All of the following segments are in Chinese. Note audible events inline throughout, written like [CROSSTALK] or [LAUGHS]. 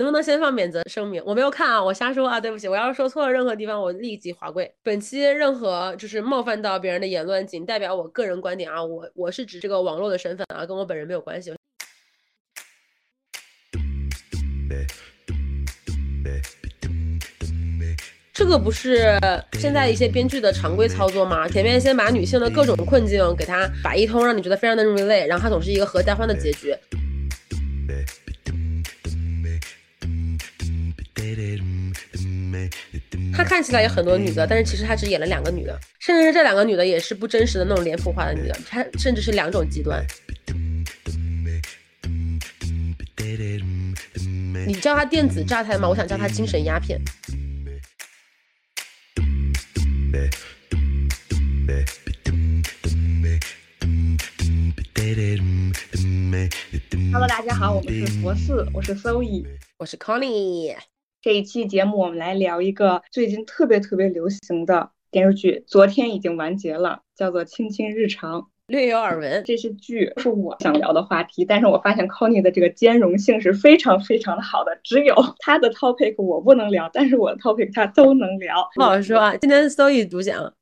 能不能先放免责声明？我没有看啊，我瞎说啊，对不起。我要是说错了任何地方，我立即划跪。本期任何就是冒犯到别人的言论，仅代表我个人观点啊，我我是指这个网络的身份啊，跟我本人没有关系。这个不是现在一些编剧的常规操作吗？前面先把女性的各种困境给她摆一通，让你觉得非常的 relate，然后她总是一个合家欢的结局。他看起来有很多女的，但是其实他只演了两个女的，甚至是这两个女的也是不真实的那种脸谱化的女的，他甚至是两种极端。你叫他电子榨菜吗？我想叫他精神鸦片。Hello，大家好，我们是博士，我是 Zoe，我是 Connie。这一期节目我们来聊一个最近特别特别流行的电视剧，昨天已经完结了，叫做《亲亲日常》。略有耳闻，这些剧是我想聊的话题，但是我发现 Connie 的这个兼容性是非常非常的好的，只有 [LAUGHS] 他的 topic 我不能聊，但是我的 topic 他都能聊。不好说啊，今天 Soe 独讲。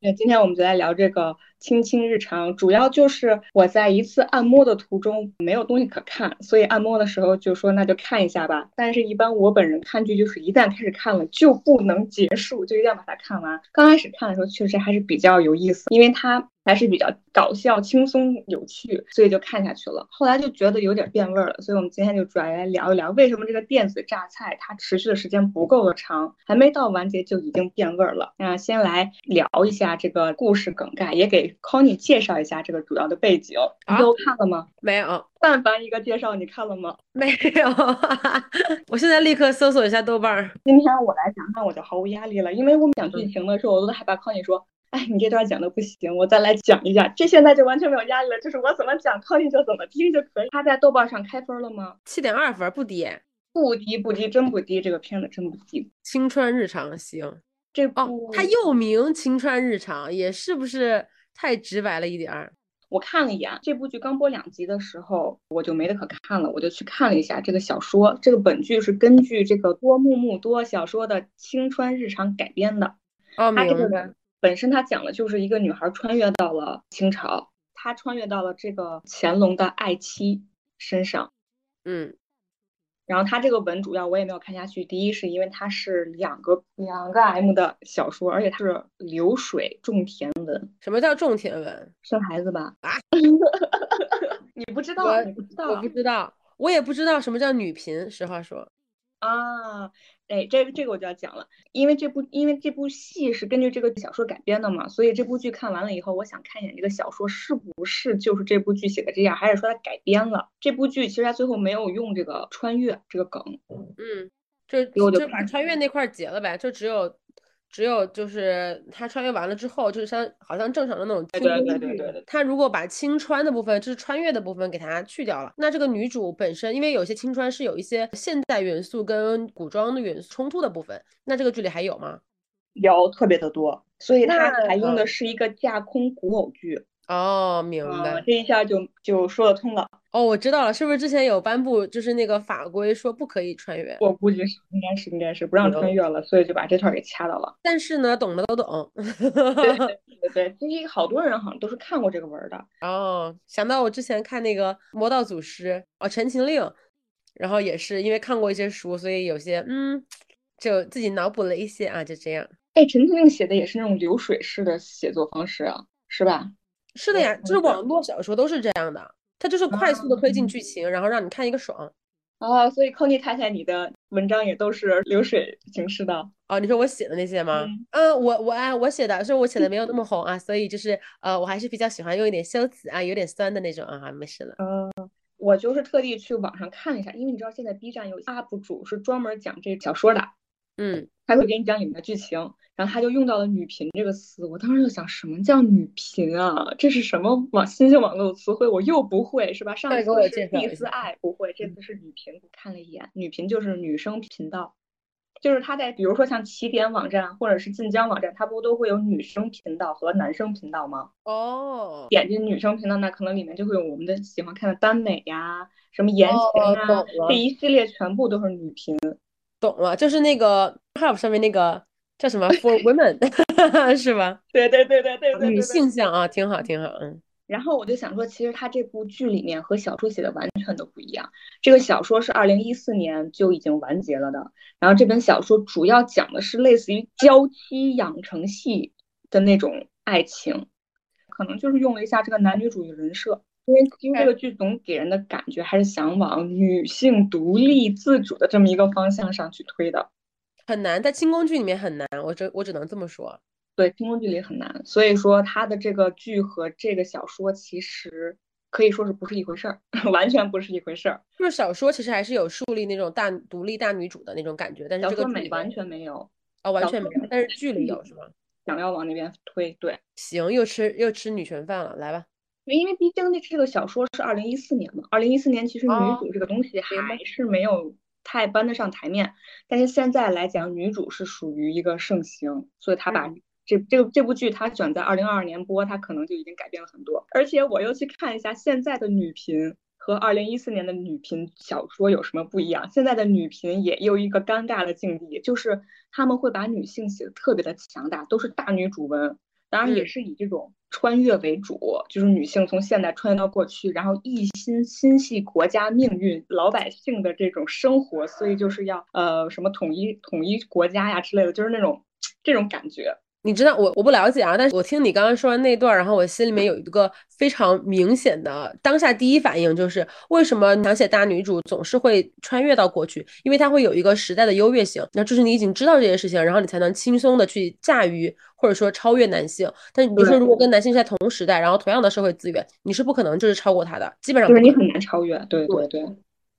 那今天我们就来聊这个亲亲日常，主要就是我在一次按摩的途中没有东西可看，所以按摩的时候就说那就看一下吧。但是，一般我本人看剧就是一旦开始看了就不能结束，就一定要把它看完。刚开始看的时候确实还是比较有意思，因为它。还是比较搞笑、轻松、有趣，所以就看下去了。后来就觉得有点变味儿了，所以我们今天就主要来聊一聊，为什么这个电子榨菜它持续的时间不够的长，还没到完结就已经变味儿了。那先来聊一下这个故事梗概，也给 Connie 介绍一下这个主要的背景。你都看了吗？没有。但凡一个介绍，你看了吗？没有。[LAUGHS] 我现在立刻搜索一下豆瓣儿。今天我来讲，那我就毫无压力了，因为我们讲剧情的时候，我都害怕 Connie 说。哎，你这段讲的不行，我再来讲一下。这现在就完全没有压力了，就是我怎么讲，康你就怎么听就可以。他在豆瓣上开分了吗？七点二分，不低，不低不低，真不低。这个片子真不低。青川日常行，这部它又名青川日常，也是不是太直白了一点儿？我看了一眼这部剧刚播两集的时候，我就没得可看了，我就去看了一下这个小说。这个本剧是根据这个多木木多小说的青川日常改编的。哦，明白。本身它讲的就是一个女孩穿越到了清朝，她穿越到了这个乾隆的爱妻身上，嗯，然后他这个文主要我也没有看下去，第一是因为它是两个两个 M 的小说，而且它是流水种田文。什么叫种田文？生孩子吧？啊？[LAUGHS] 你不知道？你不知道？我不知道，我也不知道什么叫女频。实话说。啊。哎，这个这个我就要讲了，因为这部因为这部戏是根据这个小说改编的嘛，所以这部剧看完了以后，我想看一眼这个小说是不是就是这部剧写的这样，还是说它改编了？这部剧其实它最后没有用这个穿越这个梗，嗯，就就把穿越那块截了呗，就只有。只有就是他穿越完了之后，就是像好像正常的那种对对对对对。他如果把青川的部分，就是穿越的部分给它去掉了，那这个女主本身，因为有些青川是有一些现代元素跟古装的元素冲突的部分，那这个剧里还有吗？有，特别的多，所以它采用的是一个架空古偶剧。哦，明白，这一下就就说得通了。哦，我知道了，是不是之前有颁布就是那个法规说不可以穿越？我估计是，应该是，应该是不让穿越了，所以就把这段给掐到了。但是呢，懂的都懂。对对 [LAUGHS] 对，其实好多人好像都是看过这个文的。哦，想到我之前看那个《魔道祖师》哦，《陈情令》，然后也是因为看过一些书，所以有些嗯，就自己脑补了一些啊，就这样。哎，《陈情令》写的也是那种流水式的写作方式啊，是吧？是的呀，就是网络小说都是这样的，它就是快速的推进剧情，然后让你看一个爽。哦，所以寇尼太太，你的文章也都是流水形式的。哦，你说我写的那些吗？嗯，我我哎，我写的，是我写的没有那么红啊，所以就是呃，我还是比较喜欢用一点修辞啊，有点酸的那种啊，没事了。嗯，我就是特地去网上看了一下，因为你知道现在 B 站有 UP 主是专门讲这小说的。嗯，他会给你讲里面的剧情，然后他就用到了“女频”这个词。我当时就想，什么叫女频啊？这是什么网新兴网络词汇？我又不会，是吧？上次是蒂斯爱不会，这次是女频。看了一眼，女频就是女生频道。就是他在比如说像起点网站或者是晋江网站，它不都会有女生频道和男生频道吗？哦，点进女生频道，那可能里面就会有我们的喜欢看的耽美呀，什么言情啊，这一系列全部都是女频。懂了，就是那个 Hub 上面那个叫什么 [LAUGHS] For Women [LAUGHS] 是吧？对对对对对对对女性向啊，挺好挺好，嗯。然后我就想说，其实他这部剧里面和小说写的完全都不一样。这个小说是二零一四年就已经完结了的，然后这本小说主要讲的是类似于娇妻养成系的那种爱情，可能就是用了一下这个男女主义人设。因为因为这个剧总给人的感觉还是想往女性独立自主的这么一个方向上去推的。很难，在清宫剧里面很难，我只我只能这么说。对，清宫剧里很难，所以说他的这个剧和这个小说其实可以说是不是一回事儿，[LAUGHS] 完全不是一回事儿。就是小说其实还是有树立那种大独立大女主的那种感觉，但是这个剧没完全没有，啊完小说没，全没有但是剧里有是吗？想要往那边推。对，行，又吃又吃女权饭了，来吧。因为毕竟那这个小说是二零一四年嘛，二零一四年其实女哦主这个东西还是没有太搬得上台面，但是现在来讲，女主是属于一个盛行，所以她把嗯这这个这部剧它选在二零二二年播，它可能就已经改变了很多。而且我又去看一下现在的女频和二零一四年的女频小说有什么不一样。现在的女频也有一个尴尬的境地，就是他们会把女性写的特别的强大，都是大女主文，当然也嗯是以这种穿越为主，就是女性从现代穿越到过去，然后一心心系国家命运、老百姓的这种生活，所以就是要呃什么统一统一国家呀之类的，就是那种这种感觉。你知道我我不了解啊，但是我听你刚刚说完那段儿，然后我心里面有一个非常明显的当下第一反应就是，为什么想写大女主总是会穿越到过去？因为它会有一个时代的优越性，那就是你已经知道这件事情，然后你才能轻松的去驾驭或者说超越男性。但你比如说，如果跟男性在同时代，然后同样的社会资源，你是不可能就是超过他的，基本上。就是你很难超越，对对对。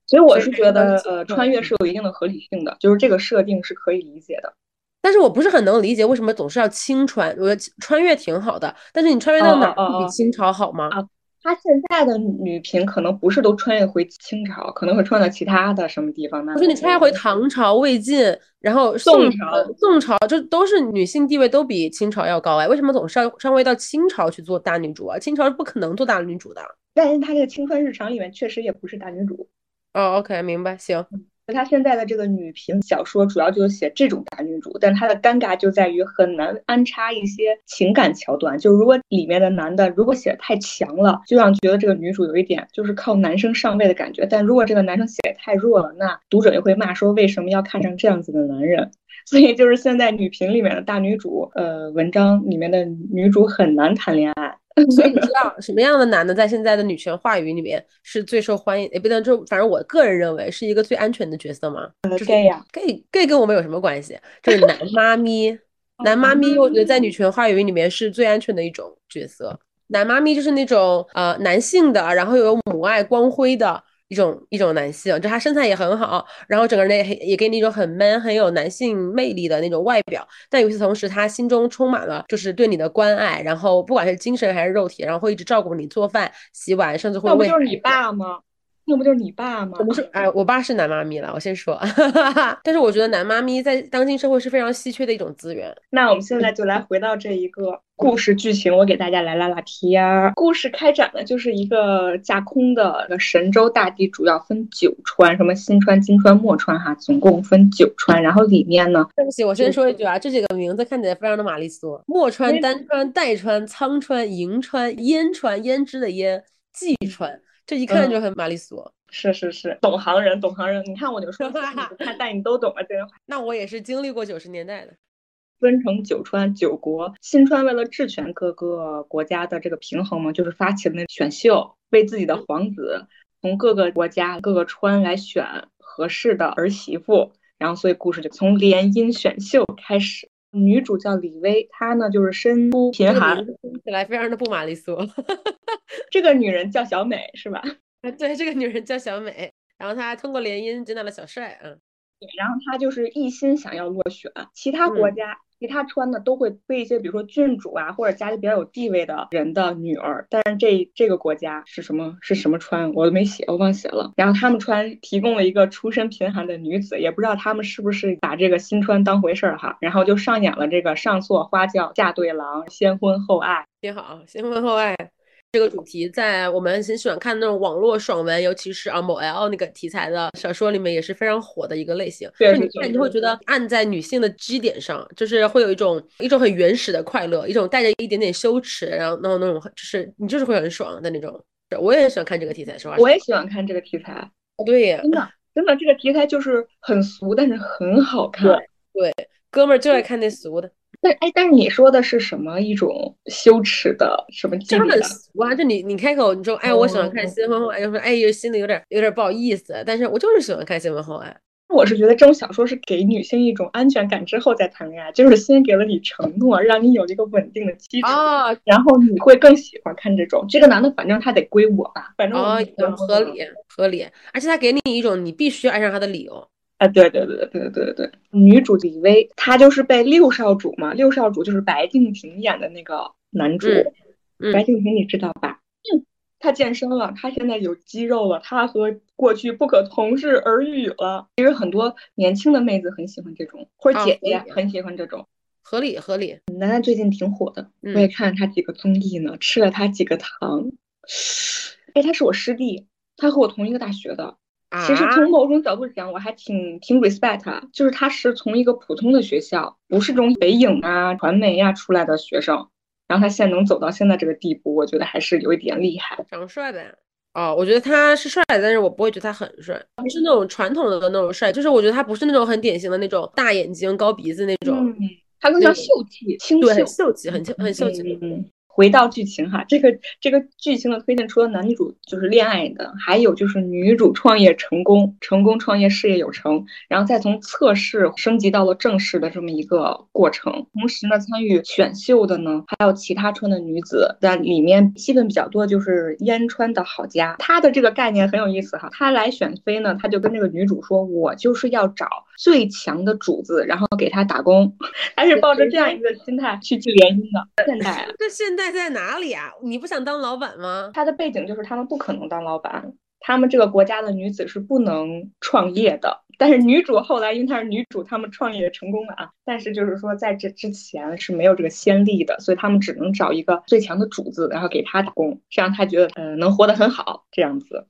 所以我是觉得，呃，穿越是有一定的合理性的，就是这个设定是可以理解的。但是我不是很能理解为什么总是要清穿，我觉得穿越挺好的，但是你穿越到哪儿不比清朝好吗？啊她现在的女频可能不是都穿越回清朝，可能会穿到其他的什么地方。呢？就是你穿越回唐朝、魏晋，然后宋朝朝、宋朝，这都是女性地位都比清朝要高哎，为什么总是要上位到清朝去做大女主啊？清朝是不可能做大女主的。但是她这个青春日常里面确实也不是大女主。哦，OK，明白，行，她现在的这个女频小说主要就是写这种大女主，但她的尴尬就在于很难安插一些情感桥段。就如果里面的男的如果写的太强了，就让觉得这个女主有一点就是靠男生上位的感觉；但如果这个男生写的太弱了，那读者也会骂说为什么要看上这样子的男人。[LAUGHS] 所以就是现在女频里面的大女主，呃，文章里面的女主很难谈恋爱。所以你知道什么样的男的在现在的女权话语里面是最受欢迎？也不能就反正我个人认为是一个最安全的角色吗？呃就是，gay 呀，gay gay 跟我们有什么关系？就是男妈咪，男妈咪，我觉得在女权话语里面是最安全的一种角色。男妈咪就是那种呃男性的，然后有母爱光辉的一种一种男性，就他身材也很好，然后整个人也也给你一种很 man 很有男性魅力的那种外表，但与此同时，他心中充满了就是对你的关爱，然后不管是精神还是肉体，然后会一直照顾你做饭、洗碗，甚至会那不就是你爸吗？那不就是你爸吗我？不是，哎，我爸是男妈咪了，我先说。[LAUGHS] 但是我觉得男妈咪在当今社会是非常稀缺的一种资源。那我们现在就来回到这一个故事剧情，我给大家来拉拉题儿。故事开展的就是一个架空的呃神州大地，主要分九川，什么新川、金川、墨川哈，总共分九川。然后里面呢，对不起，我先说一句啊，这几个名字看起来非常的玛丽苏：墨川、因丹川、代川、苍川、银川、燕川、胭脂的胭、蓟川，这一看就很玛丽苏。是是是，懂行人，懂行人。你看我就说 [LAUGHS] 你不看，但你都懂了。这个那我也是经历过九十年代的。分成九川九国，新川为了治权各个国家的这个平衡嘛，就是发起了那选秀，为自己的皇子从各个国家各个川来选合适的儿媳妇，然后所以故事就从联姻选秀开始。女主叫李薇，她呢就是身出贫寒听起来非常的不玛丽苏。[LAUGHS] 这个女人叫小美是吧？对，这个女人叫小美，然后她通过联姻见到了小帅。嗯，然后他就是一心想要落选，其他国家。其他穿的都会背一些，比如说郡主啊，或者家里比较有地位的人的女儿。但是这这个国家是什么？是什么穿？我都没写，我忘写了。然后他们穿提供了一个出身贫寒的女子，也不知道他们是不是把这个新川当回事儿哈。然后就上演了这个上错花轿嫁对郎，先婚后爱。挺好，先婚后爱。这个主题在我们很喜欢看那种网络爽文，尤其是啊某 L 那个题材的小说里面也是非常火的一个类型。对，你看你就会觉得按在女性的基点上，就是会有一种一种很原始的快乐，一种带着一点点羞耻，然后那种那种就是你就是会很爽的那种。我也很喜欢看这个题材，是吧？我也喜欢看这个题材。对，真的真的这个题材就是很俗，但是很好看。对，哥们儿就爱看那俗的。但哎，但是你说的是什么一种羞耻的什么？就很俗啊！就你你开口你说哎，我喜欢看新婚后爱，就说哎，心里有点有点不好意思。但是我就是喜欢看新婚后爱。我是觉得这种小说是给女性一种安全感之后再谈恋爱，就是先给了你承诺，让你有一个稳定的基础啊，然后你会更喜欢看这种。这个男的反正他得归我吧，反正啊，合理合理，而且他给你一种你必须爱上他的理由。啊，对对对对对对对，女主李薇，她就是被六少主嘛，六少主就是白敬亭演的那个男主，白敬亭你知道吧？嗯，他健身了，他现在有肌肉了，他和过去不可同日而语了。其实很多年轻的妹子很喜欢这种，或者姐姐很喜欢这种，合理合理。楠楠最近挺火的，我也看了他几个综艺呢，吃了他几个糖。哎，他是我师弟，他和我同一个大学的。其实从某种角度讲，我还挺挺 respect 他，就是他是从一个普通的学校，不是这种北影啊、传媒呀出来的学生，然后他现在能走到现在这个地步，我觉得还是有一点厉害。长得帅呗？哦，我觉得他是帅，但是我不会觉得他很帅，不是那种传统的那种帅，就是我觉得他不是那种很典型的那种大眼睛、高鼻子那种，他更像秀气、清秀、秀气，很很秀气。回到剧情哈，这个这个剧情的推荐，除了男女主就是恋爱的，还有就是女主创业成功，成功创业事业有成，然后再从测试升级到了正式的这么一个过程。同时呢，参与选秀的呢还有其他村的女子，在里面戏份比较多，就是烟川的好佳，她的这个概念很有意思哈。她来选妃呢，她就跟这个女主说，我就是要找最强的主子，然后给他打工，[LAUGHS] 她是抱着这样一个心态去去联姻的。现代，[LAUGHS] 这现代。在哪里啊？你不想当老板吗？他的背景就是他们不可能当老板，他们这个国家的女子是不能创业的。但是女主后来因为她是女主，他们创业成功了啊。但是就是说在这之前是没有这个先例的，所以他们只能找一个最强的主子，然后给他打工，这样他觉得嗯能活得很好这样子。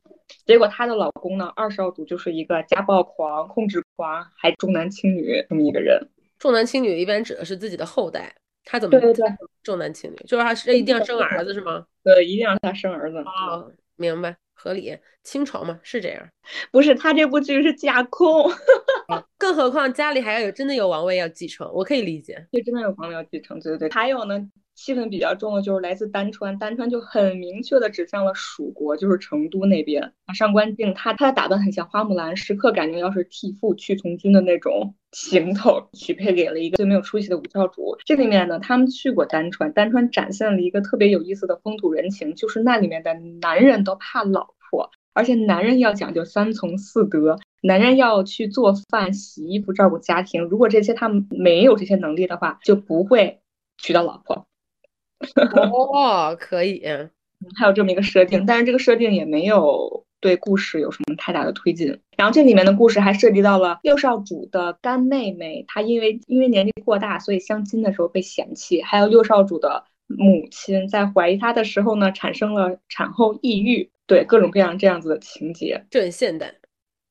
结果她的老公呢，二少主就是一个家暴狂、控制狂，还重男轻女这么一个人。重男轻女一般指的是自己的后代。他怎么对对对重男轻女，就是他是一定要生儿子是吗？对，一定要他生儿子。哦，明白，合理。清朝嘛是这样，[LAUGHS] 不是他这部剧是架空，[LAUGHS] 更何况家里还要有真的有王位要继承，我可以理解。对，真的有王位要继承，对对对。还有呢。气氛比较重的就是来自丹川，丹川就很明确的指向了蜀国，就是成都那边。上官静，她她的打扮很像花木兰，时刻感觉要是替父去从军的那种行头，许配给了一个最没有出息的武教主。这里面呢，他们去过丹川，丹川展现了一个特别有意思的风土人情，就是那里面的男人都怕老婆，而且男人要讲究三从四德，男人要去做饭、洗衣服、照顾家庭。如果这些他没有这些能力的话，就不会娶到老婆。哦，可以，[LAUGHS] 还有这么一个设定，但是这个设定也没有对故事有什么太大的推进。然后这里面的故事还涉及到了六少主的干妹妹，她因为因为年纪过大，所以相亲的时候被嫌弃；还有六少主的母亲在怀疑她的时候呢，产生了产后抑郁。对，各种各样这样子的情节，这很现代，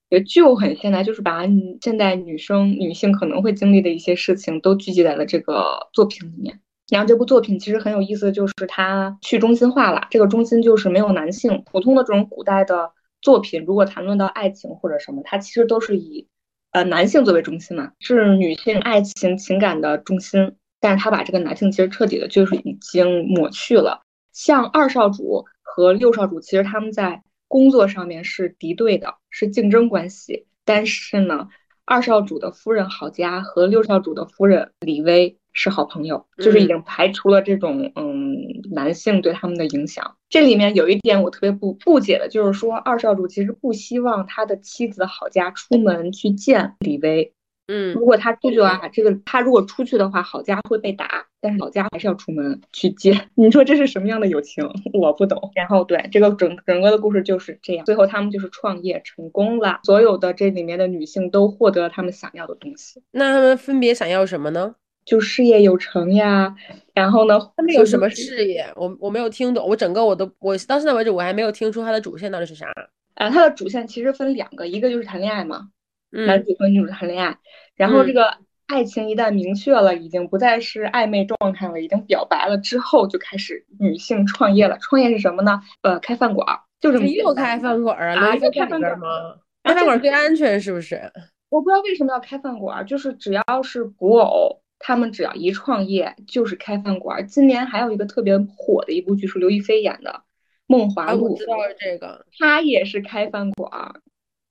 也就很现代，就是把现代女生女性可能会经历的一些事情都聚集在了这个作品里面。然后这部作品其实很有意思就是它去中心化了，这个中心就是没有男性。普通的这种古代的作品，如果谈论到爱情或者什么，它其实都是以呃男性作为中心嘛，是女性爱情情感的中心。但是他把这个男性其实彻底的就是已经抹去了。像二少主和六少主，其实他们在工作上面是敌对的，是竞争关系。但是呢，二少主的夫人郝佳和六少主的夫人李薇。是好朋友，就是已经排除了这种嗯男性对他们的影响。这里面有一点我特别不不解的，就是说二少主其实不希望他的妻子郝佳出门去见李薇。嗯，如果他出去的话，这个他如果出去的话，郝佳会被打，但是郝佳还是要出门去接。[LAUGHS] 你说这是什么样的友情？我不懂。然后对这个整整个的故事就是这样，最后他们就是创业成功了，所有的这里面的女性都获得了他们想要的东西。那他们分别想要什么呢？就事业有成呀，然后呢？他们有什么事业？我我没有听懂，我整个我都我到现在为止我还没有听出他的主线到底是啥。啊，他的主线其实分两个，一个就是谈恋爱嘛，男嗯主和女主谈恋爱，然后这个爱情一旦明确了，已经不再是暧昧状态了，已经表白了之后，就开始女性创业了。创业是什么呢？呃，开饭馆儿，就这么这又开饭馆儿啊罗伊又开饭馆儿吗？开饭馆儿最安全是不是？我不知道为什么要开饭馆儿，就是只要是古偶，他们只要一创业就是开饭馆儿。今年还有一个特别火的一部剧是刘亦菲演的《梦华啊，我知》，道这个，她也是开饭馆儿，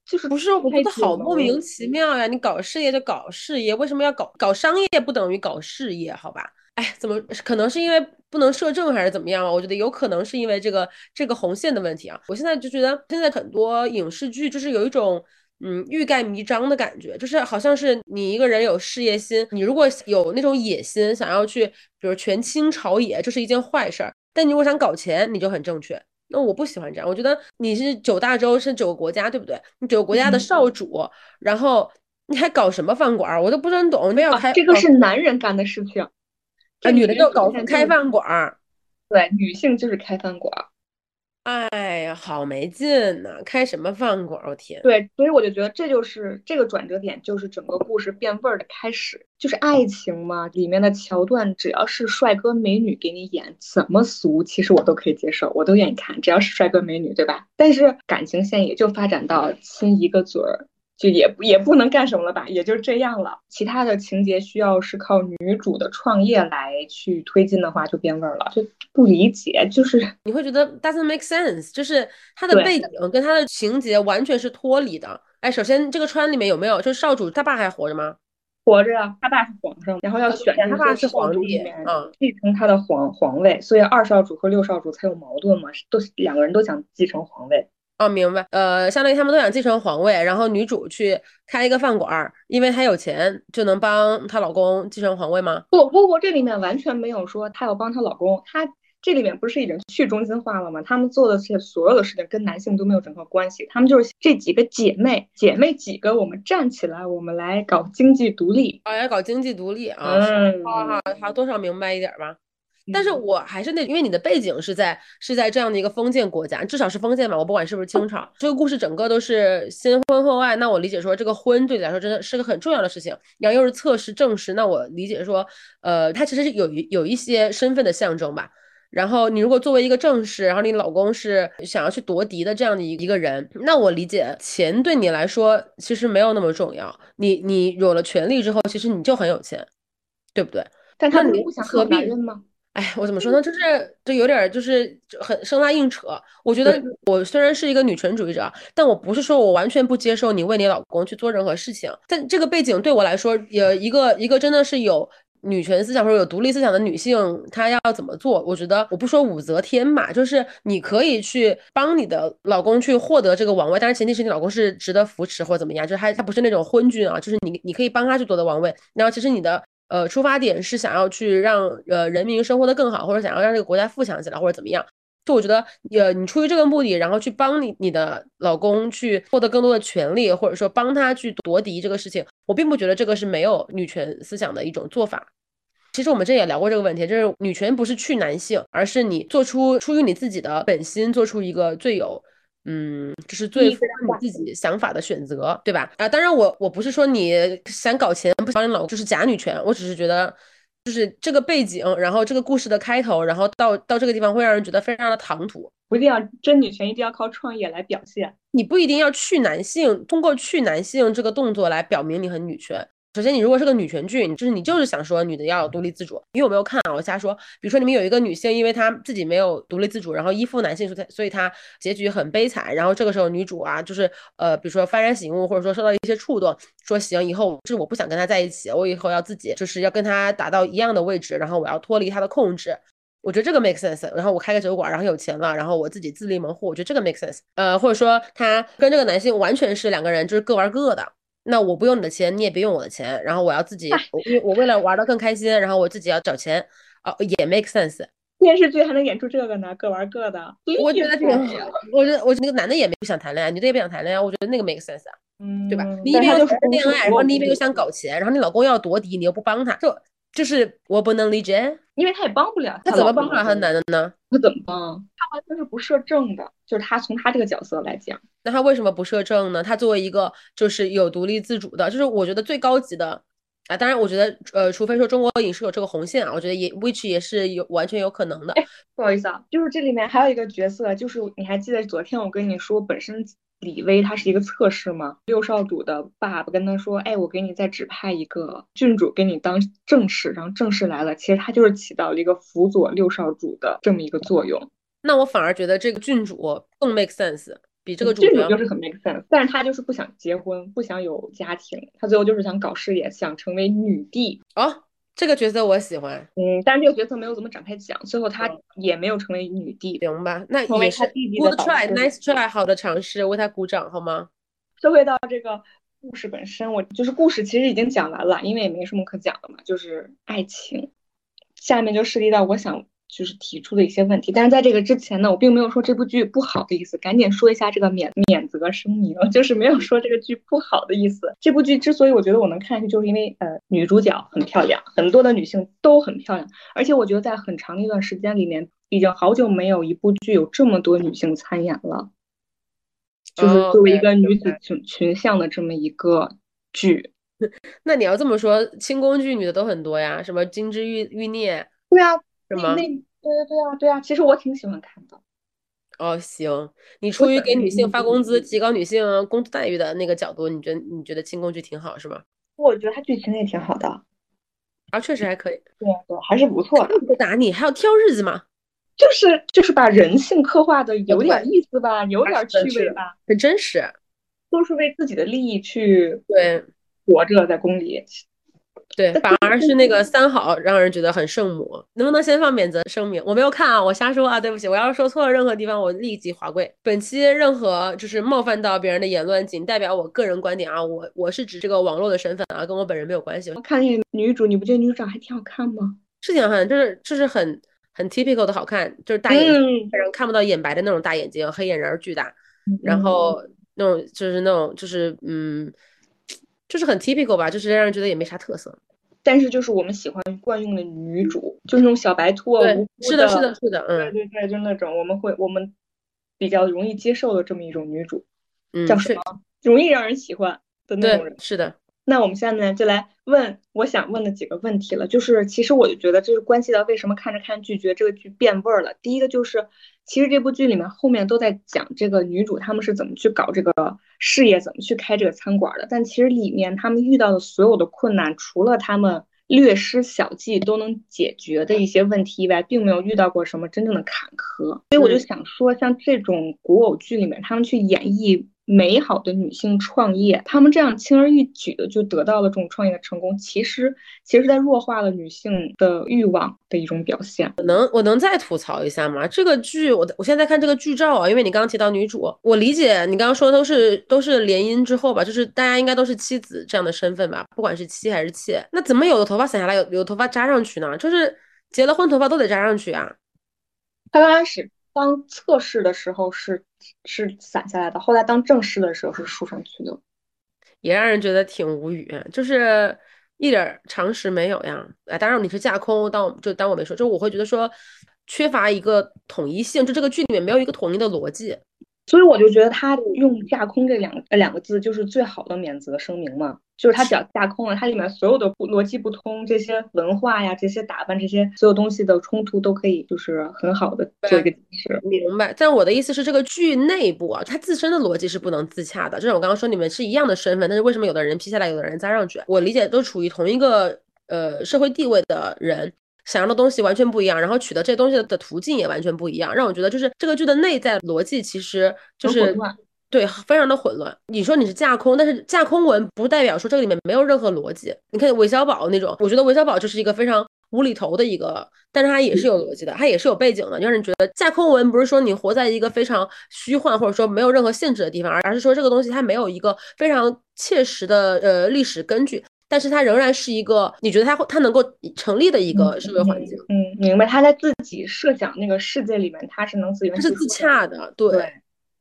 就是不是，我觉得好莫名其妙呀！你搞事业就搞事业，为什么要搞搞商业？不等于搞事业，好吧？哎，怎么可能是因为不能摄政还是怎么样啊？我觉得有可能是因为这个这个红线的问题啊。我现在就觉得现在很多影视剧就是有一种嗯欲盖弥彰的感觉，就是好像是你一个人有事业心，你如果有那种野心，想要去比如权倾朝野，这是一件坏事儿；但你如果想搞钱，你就很正确。那我不喜欢这样，我觉得你是九大洲是九个国家，对不对？你九个国家的嗯少主，然后你还搞什么饭馆儿？我都不是很懂，你们要啊开，搞这个是男人干的事情，女的就搞开饭馆儿。对，女性就是开饭馆儿。哎呀，好没劲呐！开什么饭馆？我天！对，所以我就觉得这就是这个转折点，就是整个故事变味儿的开始。就是爱情嘛，里面的桥段，只要是帅哥美女给你演，怎么俗，其实我都可以接受，我都愿意看，只要是帅哥美女，对吧？但是感情线也就发展到亲一个嘴儿，就也不也不能干什么了吧，也就这样了。其他的情节需要是靠女主的创业来去推进的话，就变味儿了，就不理解，就是你会觉得 doesn't make sense，就是它的背景跟它的情节完全是脱离的。哎，首先这个川里面有没有就是少主他爸还活着吗？活着啊，他爸是皇上，然后要选他爸是皇帝嗯继承他的皇皇位，所以二少主和六少主才有矛盾嘛，都两个人都想继承皇位。哦，明白。呃，相当于他们都想继承皇位，然后女主去开一个饭馆儿，因为她有钱就能帮她老公继承皇位吗？不不不，这里面完全没有说她要帮她老公，她这里面不是已经去中心化了吗？她们做的这些所有的事情跟男性都没有任何关系，她们就是这几个姐妹，姐妹几个，我们站起来，我们来搞经济独立。哦，要搞经济独立啊。嗯，好好好，多少明白一点儿吧。但是嗯我还是那，因为你的背景是在是在这样的一个封建国家，至少是封建嘛，我不管是不是清朝，这个故事整个都是先婚后爱。那我理解说，这个婚对你来说真的是个很重要的事情，然后又是测试证实，那我理解说，呃，它其实是有一有一些身份的象征吧。然后你如果作为一个正室，然后你老公是想要去夺嫡的这样的一一个人，那我理解钱对你来说其实没有那么重要。你你有了权利之后，其实你就很有钱，对不对？但他你们不想何必靠男人吗？哎，我怎么说呢？就是这有点儿就是很生拉硬扯。我觉得我虽然是一个女权主义者，但我不是说我完全不接受你为你老公去做任何事情。但这个背景对我来说，也一个一个真的是有女权思想或者有独立思想的女性，她要怎么做？我觉得我不说武则天嘛，就是你可以去帮你的老公去获得这个王位，但是前提是你老公是值得扶持或者怎么样，就是他他不是那种昏君啊，就是你你可以帮他去夺得王位，然后其实你的。呃，出发点是想要去让呃人民生活的更好，或者想要让这个国家富强起来，或者怎么样。就我觉得，呃，你出于这个目的，然后去帮你你的老公去获得更多的权利，或者说帮他去夺嫡这个事情，我并不觉得这个是没有女权思想的一种做法。其实我们之前也聊过这个问题，就是女权不是去男性，而是你做出出于你自己的本心，做出一个最有。嗯，就是最符合你自己想法的选择，对吧？啊，当然我我不是说你想搞钱不帮你老公就是假女权，我只是觉得就是这个背景，然后这个故事的开头，然后到到这个地方会让人觉得非常的唐突。不一定要真女权，一定要靠创业来表现。你不一定要去男性，通过去男性这个动作来表明你很女权。首先，你如果是个女权剧，就是你就是想说女的要独立自主。因为我没有看啊，我瞎说。比如说，你们有一个女性，因为她自己没有独立自主，然后依附男性，所以所以她结局很悲惨。然后这个时候，女主啊，就是呃，比如说幡然醒悟，或者说受到一些触动，说行，以后就是我不想跟他在一起，我以后要自己就是要跟他达到一样的位置，然后我要脱离他的控制。我觉得这个 make sense。然后我开个酒馆，然后有钱了，然后我自己自立门户，我觉得这个 make sense。呃，或者说他跟这个男性完全是两个人，就是各玩各的。那我不用你的钱，你也别用我的钱，然后我要自己，因为我为了玩的更开心，然后我自己要找钱，哦，也 make sense。电视剧还能演出这个呢，各玩各的，我觉得挺好。我觉得我觉得那个男的也没不想谈恋爱，女的也不想谈恋爱，我觉得那个 make sense 啊，嗯，对吧？你一边又谈恋爱，然后你一边又想搞钱，然后你老公要夺嫡，你又不帮他，就就是我不能理解，因为他也帮不了，他怎么帮不了他男的呢？他怎么帮？他完全是不摄政的，就是他从他这个角色来讲，那他为什么不摄政呢？他作为一个就是有独立自主的，就是我觉得最高级的啊。当然，我觉得呃，除非说中国影视有这个红线啊，我觉得也 which 也是有完全有可能的。不好意思啊，就是这里面还有一个角色，就是你还记得昨天我跟你说，本身李威他是一个侧室吗？六少主的爸爸跟他说，哎，我给你再指派一个郡主给你当正室，然后正室来了，其实他就是起到了一个辅佐六少主的这么一个作用。那我反而觉得这个郡主更 make sense，比这个主角就是很 make sense，但是他就是不想结婚，不想有家庭，他最后就是想搞事业，想成为女帝。哦，这个角色我喜欢，嗯，但是这个角色没有怎么展开讲，最后他也没有成为女帝，行吧？那也是 good try，nice try，好的尝试，为他鼓掌好吗？说回到这个故事本身，我就是故事其实已经讲完了，因为也没什么可讲的嘛，就是爱情。下面就涉及到我想。就是提出的一些问题，但是在这个之前呢，我并没有说这部剧不好的意思，赶紧说一下这个免免责声明，[LAUGHS] 就是没有说这个剧不好的意思。这部剧之所以我觉得我能看下去，就是因为呃女主角很漂亮，很多的女性都很漂亮，而且我觉得在很长的一段时间里面，已经好久没有一部剧有这么多女性参演了，就是作为一个女子群群像的这么一个剧。那你要这么说，清宫剧女的都很多呀，什么金枝玉玉孽？对啊。那那对对对啊对啊，其实我挺喜欢看的。哦，行，你出于给女性发工资、提高女性工资待遇的那个角度，你觉得你觉得清宫剧挺好是吗？我觉得它剧情也挺好的，啊，确实还可以。对对，还是不错的。不打你，还要挑日子吗？就是就是把人性刻画的有点意思吧，有点趣味吧，很真实，都是为自己的利益去对活着在宫里。对，反而是那个三好让人觉得很圣母。能不能先放免责声明？我没有看啊，我瞎说啊，对不起。我要是说错了任何地方，我立即划跪。本期任何就是冒犯到别人的言论，仅代表我个人观点啊。我我是指这个网络的身份啊，跟我本人没有关系。我看那个女主，你不觉得女主长还挺好看吗？是挺好看，就是就是很很 typical 的好看，就是大眼睛，人看不到眼白的那种大眼睛，黑眼仁巨大，然后那种就是那种就是嗯。就是很 typical 吧，就是让人觉得也没啥特色，但是就是我们喜欢惯用的女主，就是那种小白兔啊，是的，是的，是的，嗯，对对对，就那种我们会我们比较容易接受的这么一种女主，嗯，叫什么？容易让人喜欢的那种人，是的。那我们现在呢，就来问我想问的几个问题了。就是其实我就觉得这是关系到为什么看着看剧觉得这个剧变味儿了。第一个就是，其实这部剧里面后面都在讲这个女主他们是怎么去搞这个事业，怎么去开这个餐馆的。但其实里面他们遇到的所有的困难，除了他们略施小计都能解决的一些问题以外，并没有遇到过什么真正的坎坷。所以我就想说，像这种古偶剧里面，他们去演绎。美好的女性创业，她们这样轻而易举的就得到了这种创业的成功，其实其实在弱化了女性的欲望的一种表现。我能我能再吐槽一下吗？这个剧我我现在看这个剧照啊，因为你刚刚提到女主，我理解你刚刚说的都是都是联姻之后吧，就是大家应该都是妻子这样的身份吧，不管是妻还是妾，那怎么有的头发散下来，有有头发扎上去呢？就是结了婚头发都得扎上去啊？刚开始。当测试的时候是是散下来的，后来当正式的时候是竖上去的，也让人觉得挺无语，就是一点常识没有呀。哎，当然你是架空，当我就当我没说，就我会觉得说缺乏一个统一性，就这个剧里面没有一个统一的逻辑。所以我就觉得他用架空这两呃两个字就是最好的免责声明嘛，就是他只要架空了，它里面所有的逻辑不通，这些文化呀、这些打扮、这些所有东西的冲突都可以就是很好的做一个解释。明白。但我的意思是，这个剧内部啊，它自身的逻辑是不能自洽的。就像我刚刚说，你们是一样的身份，但是为什么有的人批下来，有的人加上去？我理解都处于同一个呃社会地位的人。想要的东西完全不一样，然后取得这些东西的途径也完全不一样，让我觉得就是这个剧的内在逻辑其实就是对非常的混乱。你说你是架空，但是架空文不代表说这个里面没有任何逻辑。你看韦小宝那种，我觉得韦小宝就是一个非常无厘头的一个，但是他也是有逻辑的，他也是有背景的，让人觉得架空文不是说你活在一个非常虚幻或者说没有任何限制的地方，而是说这个东西它没有一个非常切实的呃历史根据。但是它仍然是一个你觉得它会它能够成立的一个社会环境。嗯，明白。他在自己设想那个世界里面，他是能自圆。是自洽的，对。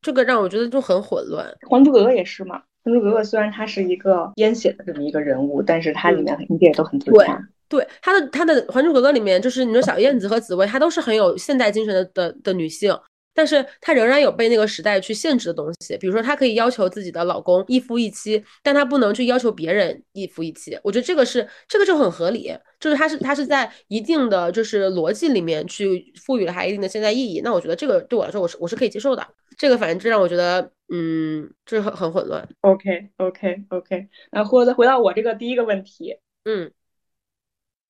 这个让我觉得就很混乱。《还珠格格》也是嘛，《还珠格格》虽然它是一个编写的这么一个人物，但是它里面一点都很自洽。对，他的他的《还珠格格》里面，就是你说小燕子和紫薇，她都是很有现代精神的的的女性。但是她仍然有被那个时代去限制的东西，比如说她可以要求自己的老公一夫一妻，但她不能去要求别人一夫一妻。我觉得这个是这个就很合理，就是她是她是在一定的就是逻辑里面去赋予了她一定的现在意义。那我觉得这个对我来说我是我是可以接受的。这个反正这让我觉得嗯，就是很很混乱。OK OK OK，那或者回到我这个第一个问题，嗯。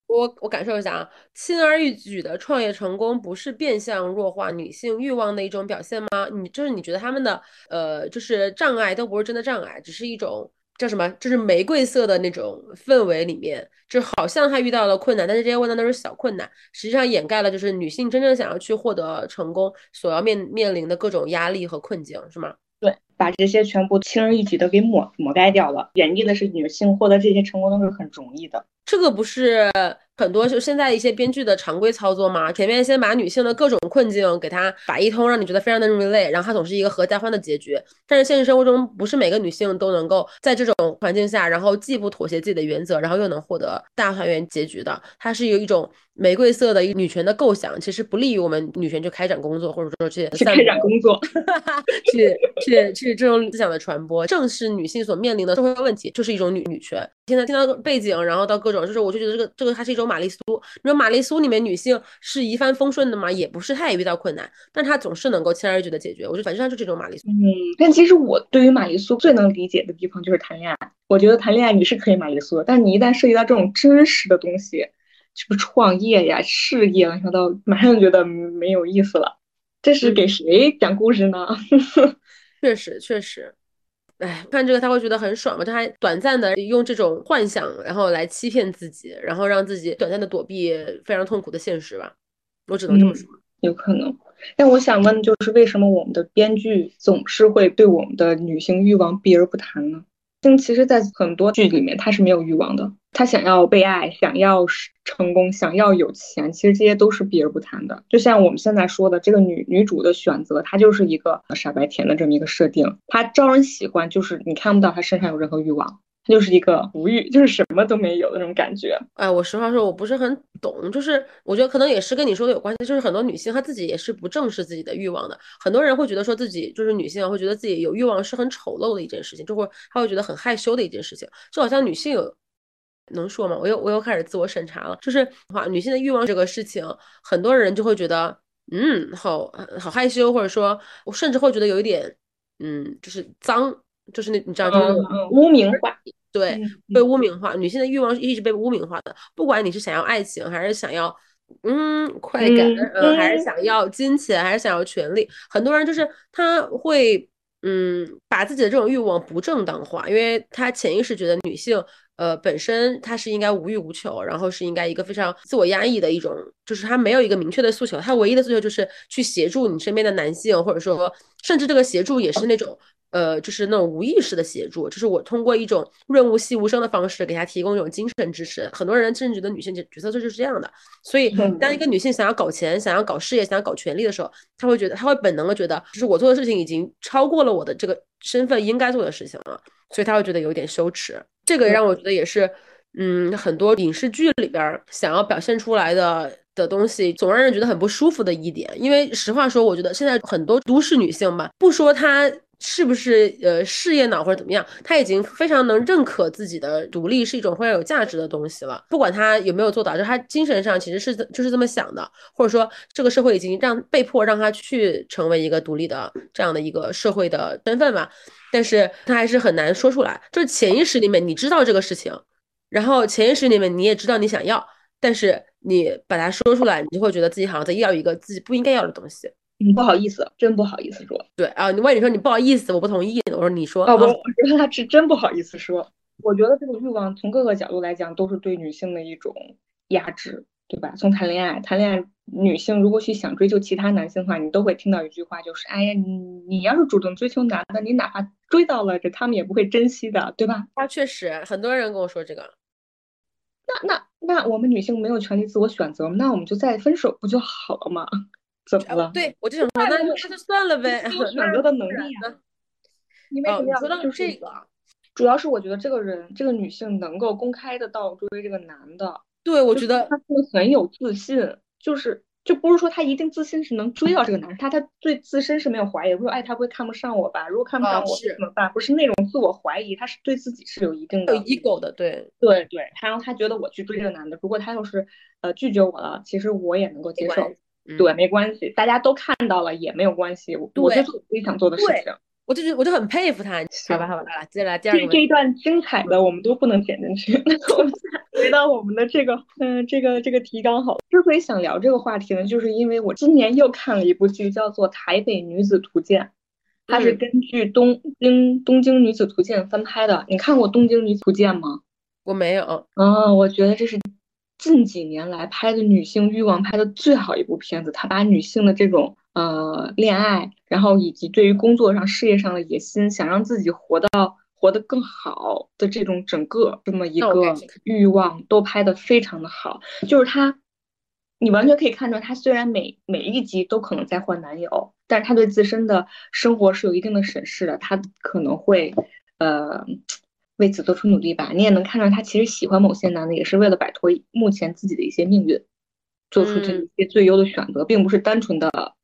我我感受一下啊，轻而易举的创业成功不是变相弱化女性欲望的一种表现吗？你就是你觉得他们的呃就是障碍都不是真的障碍，只是一种叫什么？就是玫瑰色的那种氛围里面，就好像他遇到了困难，但是这些困难都是小困难，实际上掩盖了就是女性真正想要去获得成功所要面面临的各种压力和困境，是吗？对，把这些全部轻而易举的给抹抹盖掉了，演绎的是女性获得这些成功都是很容易的。这个不是很多就现在一些编剧的常规操作吗？前面先把女性的各种困境给她摆一通，让你觉得非常的 relate，然后它总是一个合家欢的结局。但是现实生活中不是每个女性都能够在这种环境下，然后既不妥协自己的原则，然后又能获得大团圆结局的。它是有一种玫瑰色的女权的构想，其实不利于我们女权去开展工作，或者说去开展工作，[LAUGHS] 去去去这种思想的传播。正是女性所面临的社会问题，就是一种女女权。现在听到背景，然后到各种。就是我就觉得这个这个它是一种玛丽苏，你说玛丽苏里面女性是一帆风顺的吗？也不是，她也遇到困难，但她总是能够轻而易举的解决。我觉得反正她就这种玛丽苏。嗯，但其实我对于玛丽苏最能理解的地方就是谈恋爱。我觉得谈恋爱你是可以玛丽苏的，但你一旦涉及到这种真实的东西，什么创业呀、事业，想到马上就觉得没有意思了。这是给谁讲故事呢？[LAUGHS] 确实，确实。哎，看这个他会觉得很爽嘛？他还短暂的用这种幻想，然后来欺骗自己，然后让自己短暂的躲避非常痛苦的现实吧。我只能这么说。有可能。但我想问，就是为什么我们的编剧总是会对我们的女性欲望避而不谈呢？其实，在很多剧里面，他是没有欲望的。他想要被爱，想要成功，想要有钱，其实这些都是避而不谈的。就像我们现在说的，这个女女主的选择，她就是一个傻白甜的这么一个设定。她招人喜欢，就是你看不到她身上有任何欲望，她就是一个无欲，就是什么都没有的那种感觉。哎，我实话说，我不是很懂。就是我觉得可能也是跟你说的有关系。就是很多女性她自己也是不正视自己的欲望的。很多人会觉得说自己就是女性，会觉得自己有欲望是很丑陋的一件事情，就会她会觉得很害羞的一件事情，就好像女性有。能说吗？我又我又开始自我审查了。就是话，女性的欲望这个事情，很多人就会觉得，嗯，好好害羞，或者说，我甚至会觉得有一点，嗯，就是脏，就是那你知道，就是污名化，对，被污名化。女性的欲望是一直被污名化的，不管你是想要爱情，还是想要，嗯，快感，嗯，还是想要金钱，还是想要权利，很多人就是他会，嗯，把自己的这种欲望不正当化，因为他潜意识觉得女性。呃，本身她是应该无欲无求，然后是应该一个非常自我压抑的一种，就是她没有一个明确的诉求，她唯一的诉求就是去协助你身边的男性，或者说，甚至这个协助也是那种，呃，就是那种无意识的协助，就是我通过一种润物细无声的方式给他提供一种精神支持。很多人甚至觉得女性角角色就是这样的，所以当一个女性想要搞钱、想要搞事业、想要搞权利的时候，她会觉得，她会本能的觉得，就是我做的事情已经超过了我的这个身份应该做的事情了。所以她会觉得有点羞耻，这个让我觉得也是，嗯，很多影视剧里边想要表现出来的的东西，总让人觉得很不舒服的一点。因为实话说，我觉得现在很多都市女性吧，不说她。是不是呃事业脑或者怎么样？他已经非常能认可自己的独立是一种非常有价值的东西了。不管他有没有做到，就他精神上其实是就是这么想的，或者说这个社会已经让被迫让他去成为一个独立的这样的一个社会的身份嘛。但是他还是很难说出来，就是潜意识里面你知道这个事情，然后潜意识里面你也知道你想要，但是你把它说出来，你就会觉得自己好像在要一个自己不应该要的东西。嗯，不好意思，真不好意思说。对啊，你问你说你不好意思，我不同意。我说你说哦不，我觉得他是真不好意思说。我觉得这个欲望从各个角度来讲都是对女性的一种压制，对吧？从谈恋爱，谈恋爱，女性如果去想追求其他男性的话，你都会听到一句话，就是哎呀，你你要是主动追求男的，你哪怕追到了，这他们也不会珍惜的，对吧？啊，确实，很多人跟我说这个。那那那我们女性没有权利自我选择吗？那我们就再分手不就好了吗？怎么了？对我就想说，那那就算了呗。有选择的能力啊。你为什么要说到这个？主要是我觉得这个人，这个女性能够公开的到追这个男的，对我觉得她很有自信，就是就不是说她一定自信是能追到这个男人，她她对自身是没有怀疑，不是哎他不会看不上我吧？如果看不上我怎么办？不是那种自我怀疑，她是对自己是有一定的有 ego 的，对对对，然后她觉得我去追这个男的，如果他要是呃拒绝我了，其实我也能够接受。对，没关系，大家都看到了也没有关系，我就做自己想做的事情。我就我就很佩服他。好吧，好吧，好了，接下来第二个。这一段精彩的我们都不能剪进去。[LAUGHS] 我们回到我们的这个，嗯，这个这个提纲好。之所以想聊这个话题呢，就是因为我今年又看了一部剧，叫做《台北女子图鉴》，它是根据东京东京女子图鉴翻拍的。你看过《东京女子图鉴》吗？我没有。啊，我觉得这是。近几年来拍的女性欲望拍的最好一部片子，他把女性的这种呃恋爱，然后以及对于工作上、事业上的野心，想让自己活到活得更好的这种整个这么一个欲望，都拍的非常的好。就是她，你完全可以看出，她虽然每每一集都可能在换男友，但是她对自身的生活是有一定的审视的，她可能会呃。为此做出努力吧，你也能看到他其实喜欢某些男的，也是为了摆脱目前自己的一些命运，做出这一些最优的选择，并不是单纯的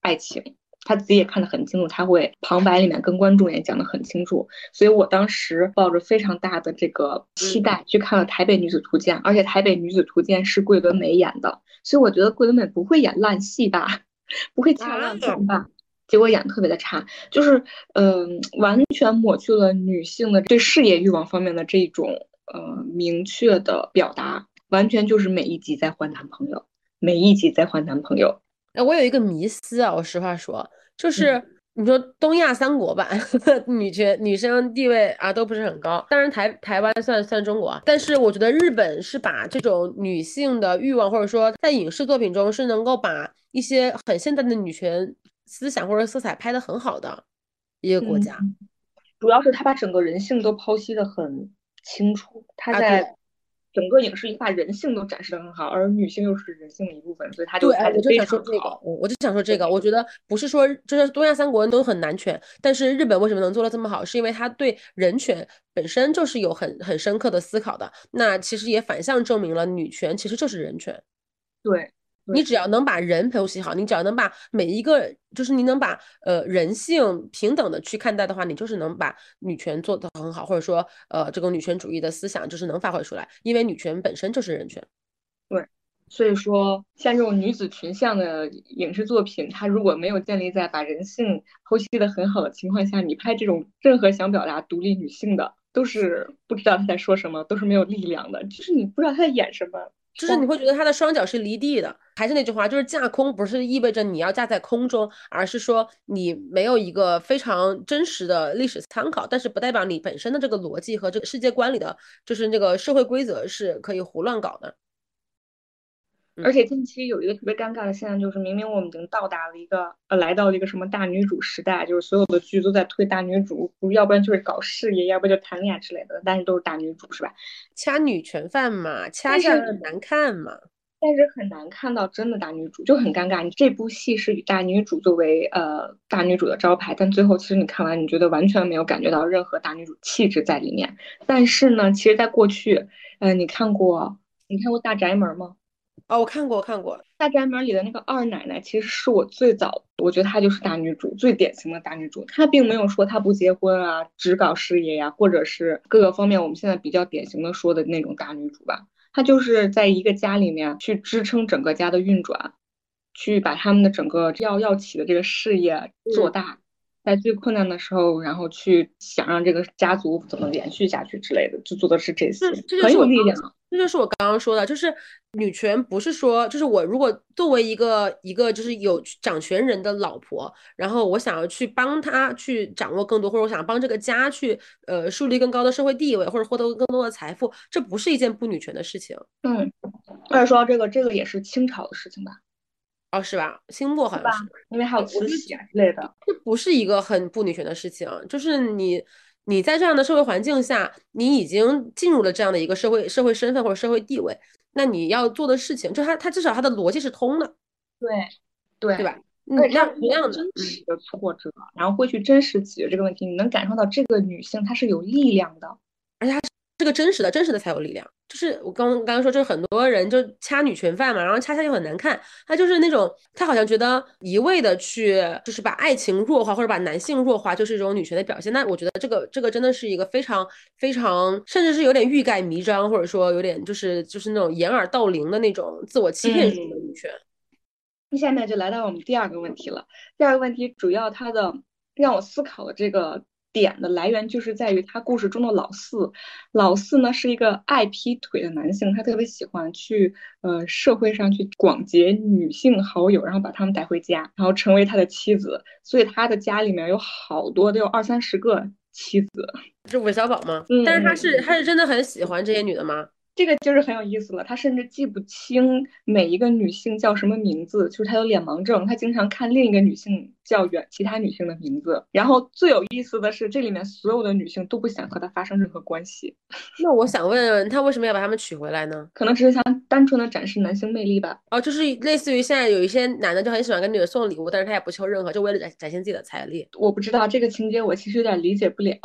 爱情。他自己也看得很清楚，他会旁白里面跟观众也讲得很清楚。所以我当时抱着非常大的这个期待去看了《台北女子图鉴》，而且《台北女子图鉴》是桂纶镁演的，所以我觉得桂纶镁不会演烂戏吧，[LAUGHS] 不会恰烂片吧。结果演的特别的差，就是嗯，完全抹去了女性的对事业欲望方面的这种呃明确的表达，完全就是每一集在换男朋友，每一集在换男朋友。哎，我有一个迷思啊，我实话说，就是你说东亚三国吧，[LAUGHS] 女权女生地位啊都不是很高，当然台台湾算算中国，但是我觉得日本是把这种女性的欲望，或者说在影视作品中是能够把一些很现代的女权。思想或者色彩拍的很好的一个国家，主要是他把整个人性都剖析的很清楚，他在整个影视一把人性都展示的很好，而女性又是人性的一部分，所以他就拍的非常好。我就想说这个，我觉得不是说就是东亚三国人都很男权，但是日本为什么能做的这么好，是因为他对人权本身就是有很很深刻的思考的。那其实也反向证明了女权其实就是人权。对。你只要能把人剖析好，你只要能把每一个，就是你能把呃人性平等的去看待的话，你就是能把女权做得很好，或者说呃这个女权主义的思想就是能发挥出来，因为女权本身就是人权。对，所以说像这种女子群像的影视作品，它如果没有建立在把人性剖析的很好的情况下，你拍这种任何想表达独立女性的，都是不知道他在说什么，都是没有力量的，就是你不知道他在演什么。就是你会觉得他的双脚是离地的，还是那句话，就是架空不是意味着你要架在空中，而是说你没有一个非常真实的历史参考，但是不代表你本身的这个逻辑和这个世界观里的，就是那个社会规则是可以胡乱搞的。而且近期有一个特别尴尬的现象，就是明明我们已经到达了一个呃，来到了一个什么大女主时代，就是所有的剧都在推大女主，不要不然就是搞事业，要不就谈恋爱之类的，但是都是大女主，是吧？掐女权饭嘛，掐下来难看嘛。但是很难看到真的大女主，就很尴尬。你这部戏是以大女主作为呃大女主的招牌，但最后其实你看完，你觉得完全没有感觉到任何大女主气质在里面。但是呢，其实在过去，嗯，你看过你看过《大宅门》吗？哦，我看过，我看过《大宅门》里的那个二奶奶，其实是我最早，我觉得她就是大女主，最典型的大女主。她并没有说她不结婚啊，只搞事业呀，或者是各个方面我们现在比较典型的说的那种大女主吧。她就是在一个家里面去支撑整个家的运转，去把他们的整个要要起的这个事业做大。在最困难的时候，然后去想让这个家族怎么延续下去之类的，就做的是这些，很有力量。这就是我刚刚说的，就是女权不是说，就是我如果作为一个一个就是有掌权人的老婆，然后我想要去帮他去掌握更多，或者我想帮这个家去呃树立更高的社会地位，或者获得更多的财富，这不是一件不女权的事情。嗯，而且说到这个，这个也是清朝的事情吧。哦，是吧？星座好像是，因为还有慈禧啊之类的。这不是一个很不女权的事情，就是你，你在这样的社会环境下，你已经进入了这样的一个社会社会身份或者社会地位，那你要做的事情，就他他至少他的逻辑是通的。对，对，对吧？那样一样的真实的挫折，然后会去真实解决这个问题，你能感受到这个女性她是有力量的，而且她。这个真实的，真实的才有力量。就是我刚刚刚说，就是很多人就掐女权犯嘛，然后掐掐又很难看。他就是那种，他好像觉得一味的去，就是把爱情弱化或者把男性弱化，就是一种女权的表现。那我觉得这个这个真的是一个非常非常，甚至是有点欲盖弥彰，或者说有点就是就是那种掩耳盗铃的那种自我欺骗式的女权。那下面就来到我们第二个问题了。第二个问题主要它的让我思考的这个。点的来源就是在于他故事中的老四，老四呢是一个爱劈腿的男性，他特别喜欢去呃社会上去广结女性好友，然后把他们带回家，然后成为他的妻子，所以他的家里面有好多，都有二三十个妻子。是韦小宝吗？嗯，但是他是他是真的很喜欢这些女的吗？这个就是很有意思了，他甚至记不清每一个女性叫什么名字，就是他有脸盲症，他经常看另一个女性叫远其他女性的名字。然后最有意思的是，这里面所有的女性都不想和他发生任何关系。[LAUGHS] 那我想问问他为什么要把他们娶回来呢？可能只是想单纯的展示男性魅力吧。哦，就是类似于现在有一些男的就很喜欢跟女的送礼物，但是他也不求任何，就为了展展现自己的财力。我不知道这个情节，我其实有点理解不了。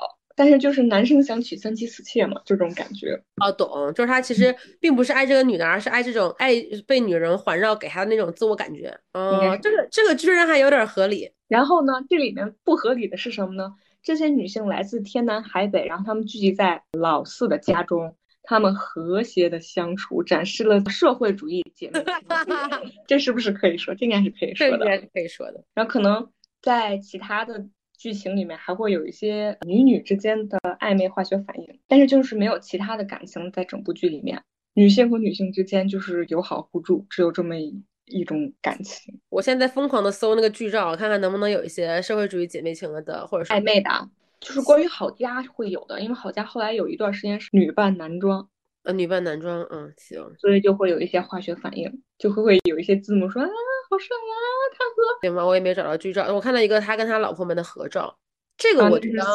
但是就是男生想娶三妻四妾嘛，就这种感觉。哦，懂，就是他其实并不是爱这个女的，而是爱这种爱被女人环绕给他的那种自我感觉。哦，这个这个居然还有点合理。然后呢，这里面不合理的是什么呢？这些女性来自天南海北，然后她们聚集在老四的家中，她们和谐的相处，展示了社会主义姐妹情。这是不是可以说？这应该是可以说的。这应该是可以说的。然后可能在其他的。剧情里面还会有一些女女之间的暧昧化学反应，但是就是没有其他的感情在整部剧里面，女性和女性之间就是友好互助，只有这么一一种感情。我现在疯狂的搜那个剧照，看看能不能有一些社会主义姐妹情的，或者是暧昧的，就是关于郝家会有的，因为郝家后来有一段时间是女扮男装。呃，女扮男装，嗯，行，所以就会有一些化学反应，就会会有一些字幕说啊，好帅呀，他和行吧，我也没找到剧照，我看到一个他跟他老婆们的合照，这个我觉得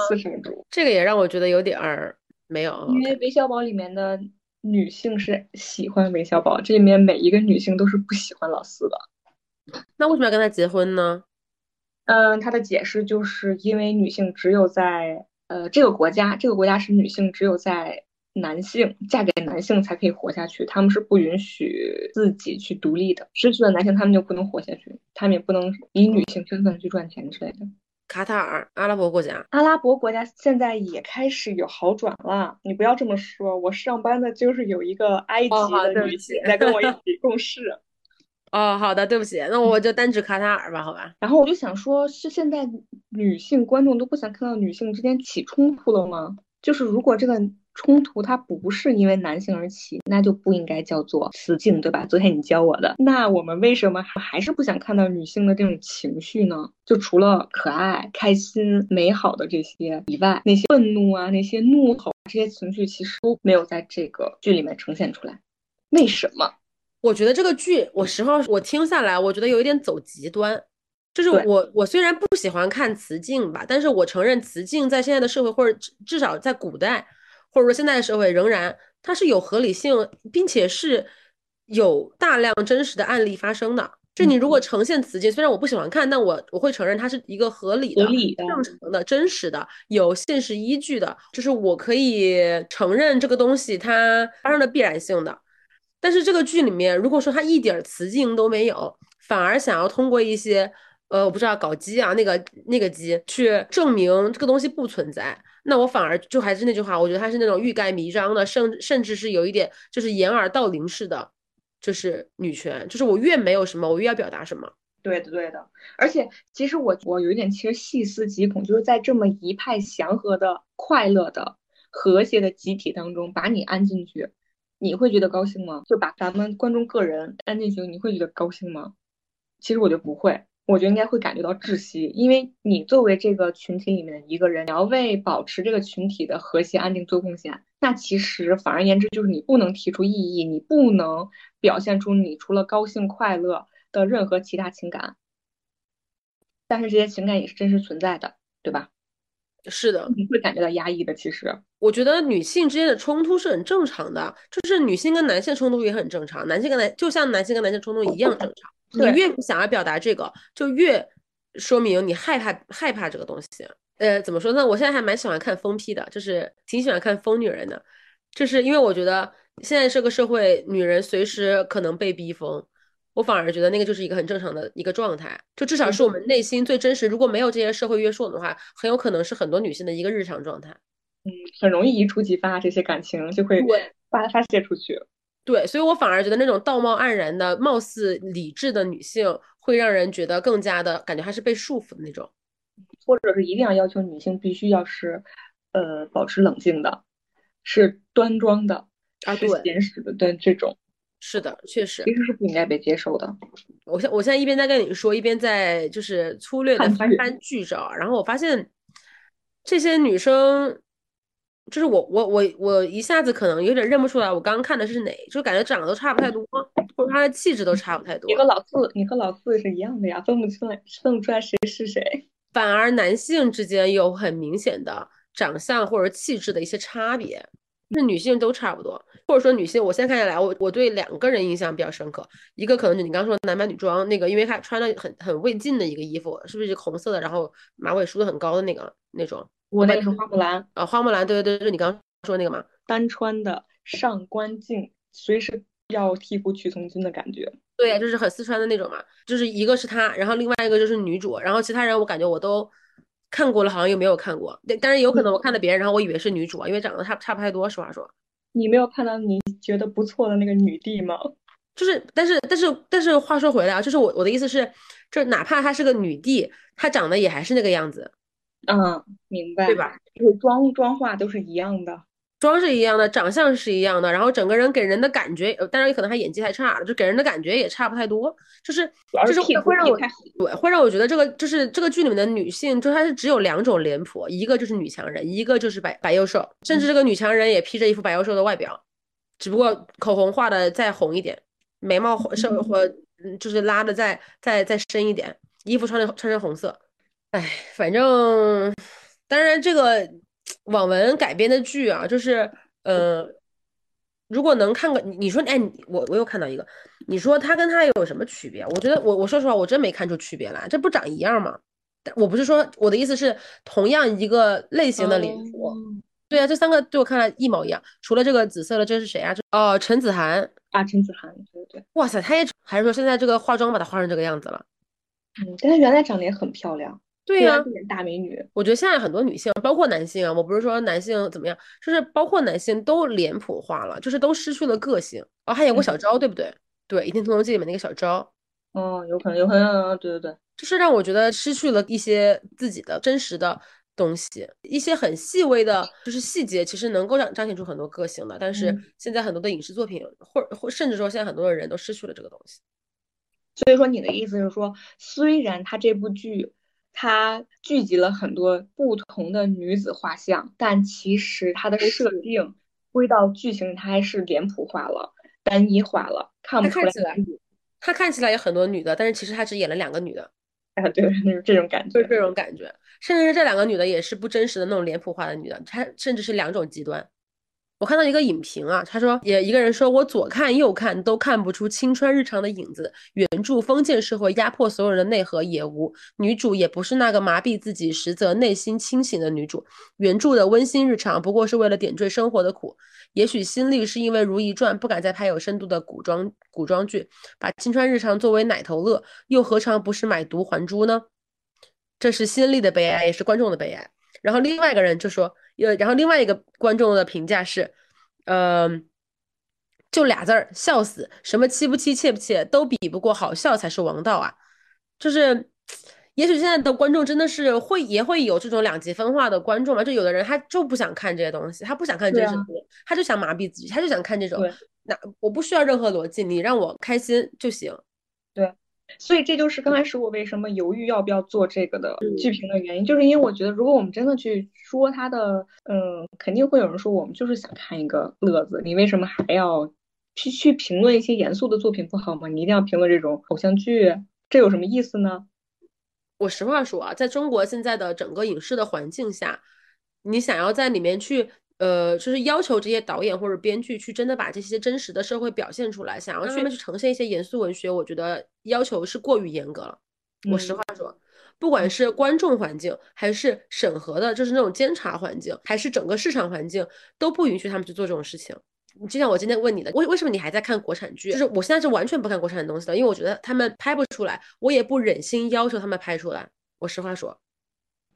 这个也让我觉得有点儿没有，因为韦小宝里面的女性是喜欢韦小宝，这里面每一个女性都是不喜欢老四的，那为什么要跟他结婚呢？嗯，他的解释就是因为女性只有在呃这个国家，这个国家是女性只有在。男性嫁给男性才可以活下去，他们是不允许自己去独立的。失去了男性，他们就不能活下去，他们也不能以女性身份去赚钱之类的。卡塔尔，阿拉伯国家，阿拉伯国家现在也开始有好转了。你不要这么说，我上班的就是有一个埃及的女性在跟我一 [LAUGHS] 起共事。[LAUGHS] 哦，好的，对不起，那我就单指卡塔尔吧，好吧。然后我就想说，是现在女性观众都不想看到女性之间起冲突了吗？就是如果这个。冲突它不是因为男性而起，那就不应该叫做雌竞，对吧？昨天你教我的。那我们为什么还是不想看到女性的这种情绪呢？就除了可爱、开心、美好的这些以外，那些愤怒啊、那些怒吼这些情绪，其实都没有在这个剧里面呈现出来。为什么？我觉得这个剧，我实话我听下来，我觉得有一点走极端。就是我，我虽然不喜欢看雌竞吧，但是我承认雌竞在现在的社会，或者至少在古代。或者说，现在的社会仍然它是有合理性，并且是有大量真实的案例发生的。就你如果呈现雌竞，虽然我不喜欢看，但我我会承认它是一个合理的、正常的、真实的、有现实依据的，就是我可以承认这个东西它发生的必然性的。但是这个剧里面，如果说它一点雌竞都没有，反而想要通过一些呃，我不知道搞基啊，那个那个基去证明这个东西不存在，那我反而就还是那句话，我觉得他是那种欲盖弥彰的，甚甚至是有一点就是掩耳盗铃式的，就是女权，就是我越没有什么，我越要表达什么。对的，对的。而且其实我我有一点其实细思极恐，就是在这么一派祥和的、快乐的、和谐的集体当中，把你安进去。你会觉得高兴吗？就把咱们观众个人安进去，你会觉得高兴吗？其实我觉得不会，我觉得应该会感觉到窒息，因为你作为这个群体里面的一个人，你要为保持这个群体的和谐安定做贡献，那其实反而言之就是你不能提出异议，你不能表现出你除了高兴快乐的任何其他情感，但是这些情感也是真实存在的，对吧？是的，你会感觉到压抑的。其实，我觉得女性之间的冲突是很正常的，就是女性跟男性冲突也很正常，男性跟男就像男性跟男性冲突一样正常。你越不想要表达这个，就越说明你害怕害怕这个东西。呃，怎么说呢？我现在还蛮喜欢看疯批的，就是挺喜欢看疯女人的，就是因为我觉得现在这个社会，女人随时可能被逼疯。我反而觉得那个就是一个很正常的一个状态，就至少是我们内心最真实。如果没有这些社会约束的话，很有可能是很多女性的一个日常状态。嗯，很容易一触即发，这些感情就会发发泄出去。对，所以我反而觉得那种道貌岸然的、貌似理智的女性，会让人觉得更加的感觉她是被束缚的那种，或者是一定要要求女性必须要是，呃，保持冷静的，是端庄的，啊，对，严实的，对这种。是的，确实，其实是不应该被接受的。我现我现在一边在跟你说，一边在就是粗略的翻翻剧照，然后我发现这些女生，就是我我我我一下子可能有点认不出来，我刚刚看的是哪，就感觉长得都差不太多，或者他的气质都差不太多。你和老四，你和老四是一样的呀，分不出来，分不出来谁是谁。反而男性之间有很明显的长相或者气质的一些差别。是女性都差不多，或者说女性，我现在看下来，我我对两个人印象比较深刻，一个可能就你刚说男扮女装那个，因为他穿的很很未尽的一个衣服，是不是红色的，然后马尾梳的很高的那个那种？我那个是花木兰啊，花木兰，对对对，就你刚刚说那个嘛，单穿的上官镜，随时要替父去从军的感觉。对呀，就是很四川的那种嘛，就是一个是她，然后另外一个就是女主，然后其他人我感觉我都。看过了，好像又没有看过。但是有可能我看了别人，然后我以为是女主啊，因为长得差差不太多。实话说，你没有看到你觉得不错的那个女帝吗？就是，但是，但是，但是话说回来啊，就是我我的意思是，就哪怕她是个女帝，她长得也还是那个样子。嗯，明白，对吧？就是妆妆化都是一样的。妆是一样的，长相是一样的，然后整个人给人的感觉，当然也可能他演技太差了，就给人的感觉也差不太多，就是就是会让我对会让我觉得这个就是这个剧里面的女性，就她是只有两种脸谱，一个就是女强人，一个就是白白幼瘦，甚至这个女强人也披着一副白幼瘦的外表，只不过口红画的再红一点，眉毛稍微或就是拉的再再再深一点，衣服穿的穿成红色，哎，反正当然这个。网文改编的剧啊，就是，呃，如果能看个，你说，哎，我我又看到一个，你说他跟他有什么区别？我觉得，我我说实话，我真没看出区别来，这不长一样吗？我不是说我的意思是，同样一个类型的脸谱，对啊，这三个对我看来一模一样，除了这个紫色的，这是谁啊？这哦，陈子涵啊，陈子涵，对对，哇塞，他也还是说现在这个化妆把他化成这个样子了？嗯，但他原来长得也很漂亮。对呀，大美女。我觉得现在很多女性，包括男性啊，我不是说男性怎么样，就是包括男性都脸谱化了，就是都失去了个性。哦，还演过小昭，对不对？对，《倚天屠龙记》里面那个小昭。哦，有可能，有可能，对对对，就是让我觉得失去了一些自己的真实的东西，一些很细微的，就是细节，其实能够让彰显出很多个性的。但是现在很多的影视作品，或或甚至说现在很多的人都失去了这个东西。所以说，你的意思是说，虽然他这部剧。它聚集了很多不同的女子画像，但其实它的设定归到剧情，它还是脸谱化了、单一化了，看不出来。它看起来有很多女的，但是其实它只演了两个女的。啊，对，就是这种感觉，就是这种感觉。甚至是这两个女的也是不真实的那种脸谱化的女的，她甚至是两种极端。我看到一个影评啊，他说也一个人说，我左看右看都看不出青川日常的影子。原著封建社会压迫所有人的内核也无，女主也不是那个麻痹自己实则内心清醒的女主。原著的温馨日常不过是为了点缀生活的苦。也许新力是因为《如懿传》不敢再拍有深度的古装古装剧，把青川日常作为奶头乐，又何尝不是买椟还珠呢？这是新力的悲哀，也是观众的悲哀。然后另外一个人就说。有，然后另外一个观众的评价是，嗯，就俩字儿，笑死，什么妻不妻，妾不妾，都比不过好笑才是王道啊！就是，也许现在的观众真的是会，也会有这种两极分化的观众嘛？就有的人他就不想看这些东西，他不想看真实的，他就想麻痹自己，他就想看这种，那我不需要任何逻辑，你让我开心就行。对。所以这就是刚开始我为什么犹豫要不要做这个的剧评的原因，就是因为我觉得如果我们真的去说它的，嗯，肯定会有人说我们就是想看一个乐子，你为什么还要去去评论一些严肃的作品不好吗？你一定要评论这种偶像剧，这有什么意思呢？我实话说啊，在中国现在的整个影视的环境下，你想要在里面去。呃，就是要求这些导演或者编剧去真的把这些真实的社会表现出来，想要去去呈现一些严肃文学，我觉得要求是过于严格了。我实话说，不管是观众环境，还是审核的，就是那种监察环境，还是整个市场环境，都不允许他们去做这种事情。就像我今天问你的，为为什么你还在看国产剧？就是我现在是完全不看国产的东西的，因为我觉得他们拍不出来，我也不忍心要求他们拍出来。我实话说。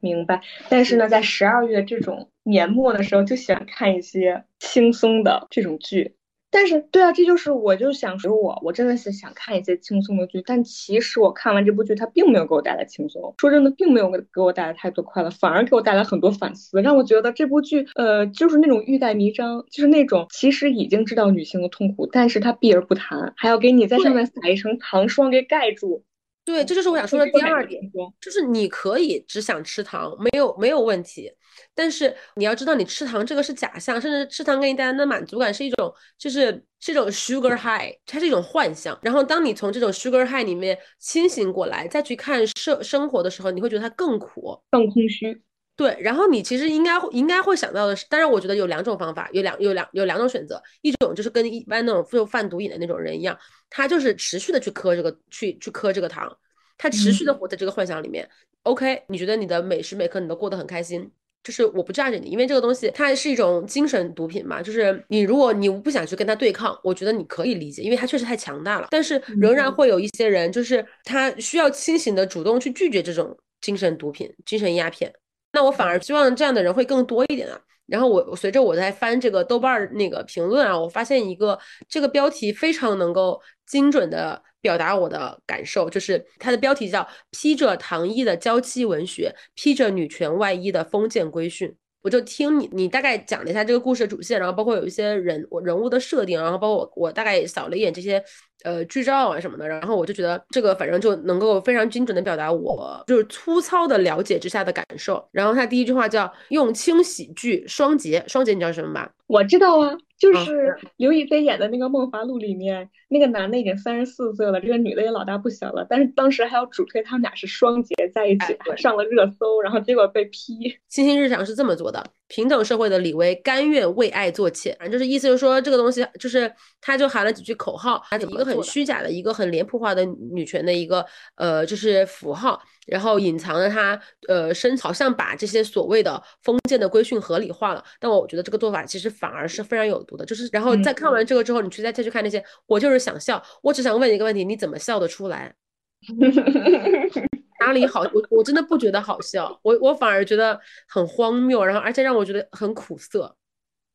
明白，但是呢，在十二月这种年末的时候，就喜欢看一些轻松的这种剧。但是，对啊，这就是我就想说，我我真的是想看一些轻松的剧。但其实我看完这部剧，它并没有给我带来轻松。说真的，并没有给给我带来太多快乐，反而给我带来很多反思，让我觉得这部剧，呃，就是那种欲盖弥彰，就是那种其实已经知道女性的痛苦，但是他避而不谈，还要给你在上面撒一层糖霜给盖住。对，这就是我想说的第二点，就是你可以只想吃糖，没有没有问题，但是你要知道，你吃糖这个是假象，甚至吃糖给你带来的满足感是一种，就是是一种 sugar high，它是一种幻象。然后当你从这种 sugar high 里面清醒过来，再去看生生活的时候，你会觉得它更苦、更空虚。对，然后你其实应该会应该会想到的是，当然我觉得有两种方法，有两有两有两种选择，一种就是跟一般那种就贩毒瘾的那种人一样，他就是持续的去磕这个去去磕这个糖，他持续的活在这个幻想里面。OK，你觉得你的每时每刻你都过得很开心，就是我不炸着你，因为这个东西它是一种精神毒品嘛，就是你如果你不想去跟他对抗，我觉得你可以理解，因为他确实太强大了，但是仍然会有一些人，就是他需要清醒的主动去拒绝这种精神毒品、精神鸦片。那我反而希望这样的人会更多一点啊。然后我随着我在翻这个豆瓣那个评论啊，我发现一个这个标题非常能够精准的表达我的感受，就是它的标题叫“披着糖衣的娇妻文学，披着女权外衣的封建规训”。我就听你，你大概讲了一下这个故事的主线，然后包括有一些人我人物的设定，然后包括我我大概扫了一眼这些呃剧照啊什么的，然后我就觉得这个反正就能够非常精准的表达我就是粗糙的了解之下的感受。然后他第一句话叫用轻喜剧双杰，双杰你知道什么吧？我知道啊。就是刘亦菲演的那个《梦华录》里面，那个男的已经三十四岁了，这个女的也老大不小了，但是当时还要主推他们俩是双节在一起，上了热搜，然后结果被批。星星日常是这么做的：平等社会的李薇甘愿为爱做妾，反正就是意思就是说这个东西就是他就喊了几句口号，一个很虚假的，一个很脸谱化的女权的一个呃就是符号。然后隐藏着他，呃，身好像把这些所谓的封建的规训合理化了，但我觉得这个做法其实反而是非常有毒的。就是，然后在看完这个之后，你去再再去看那些，我就是想笑，我只想问一个问题：你怎么笑得出来？[LAUGHS] 哪里好？我我真的不觉得好笑，我我反而觉得很荒谬，然后而且让我觉得很苦涩。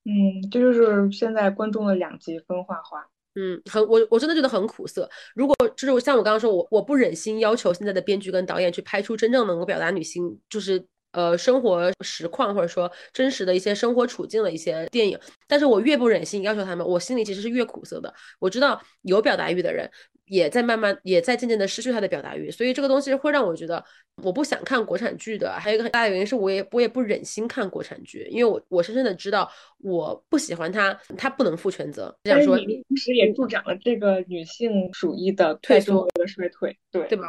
嗯，这就是现在观众的两极分化化。嗯，很我我真的觉得很苦涩。如果就是像我刚刚说，我我不忍心要求现在的编剧跟导演去拍出真正能够表达女性就是呃生活实况或者说真实的一些生活处境的一些电影，但是我越不忍心要求他们，我心里其实是越苦涩的。我知道有表达欲的人。也在慢慢，也在渐渐的失去他的表达欲，所以这个东西会让我觉得我不想看国产剧的。还有一个很大的原因是，我也我也不忍心看国产剧，因为我我深深的知道我不喜欢他，他不能负全责。这样说，同时也助长了这个女性主义的退缩的衰退，对对吧？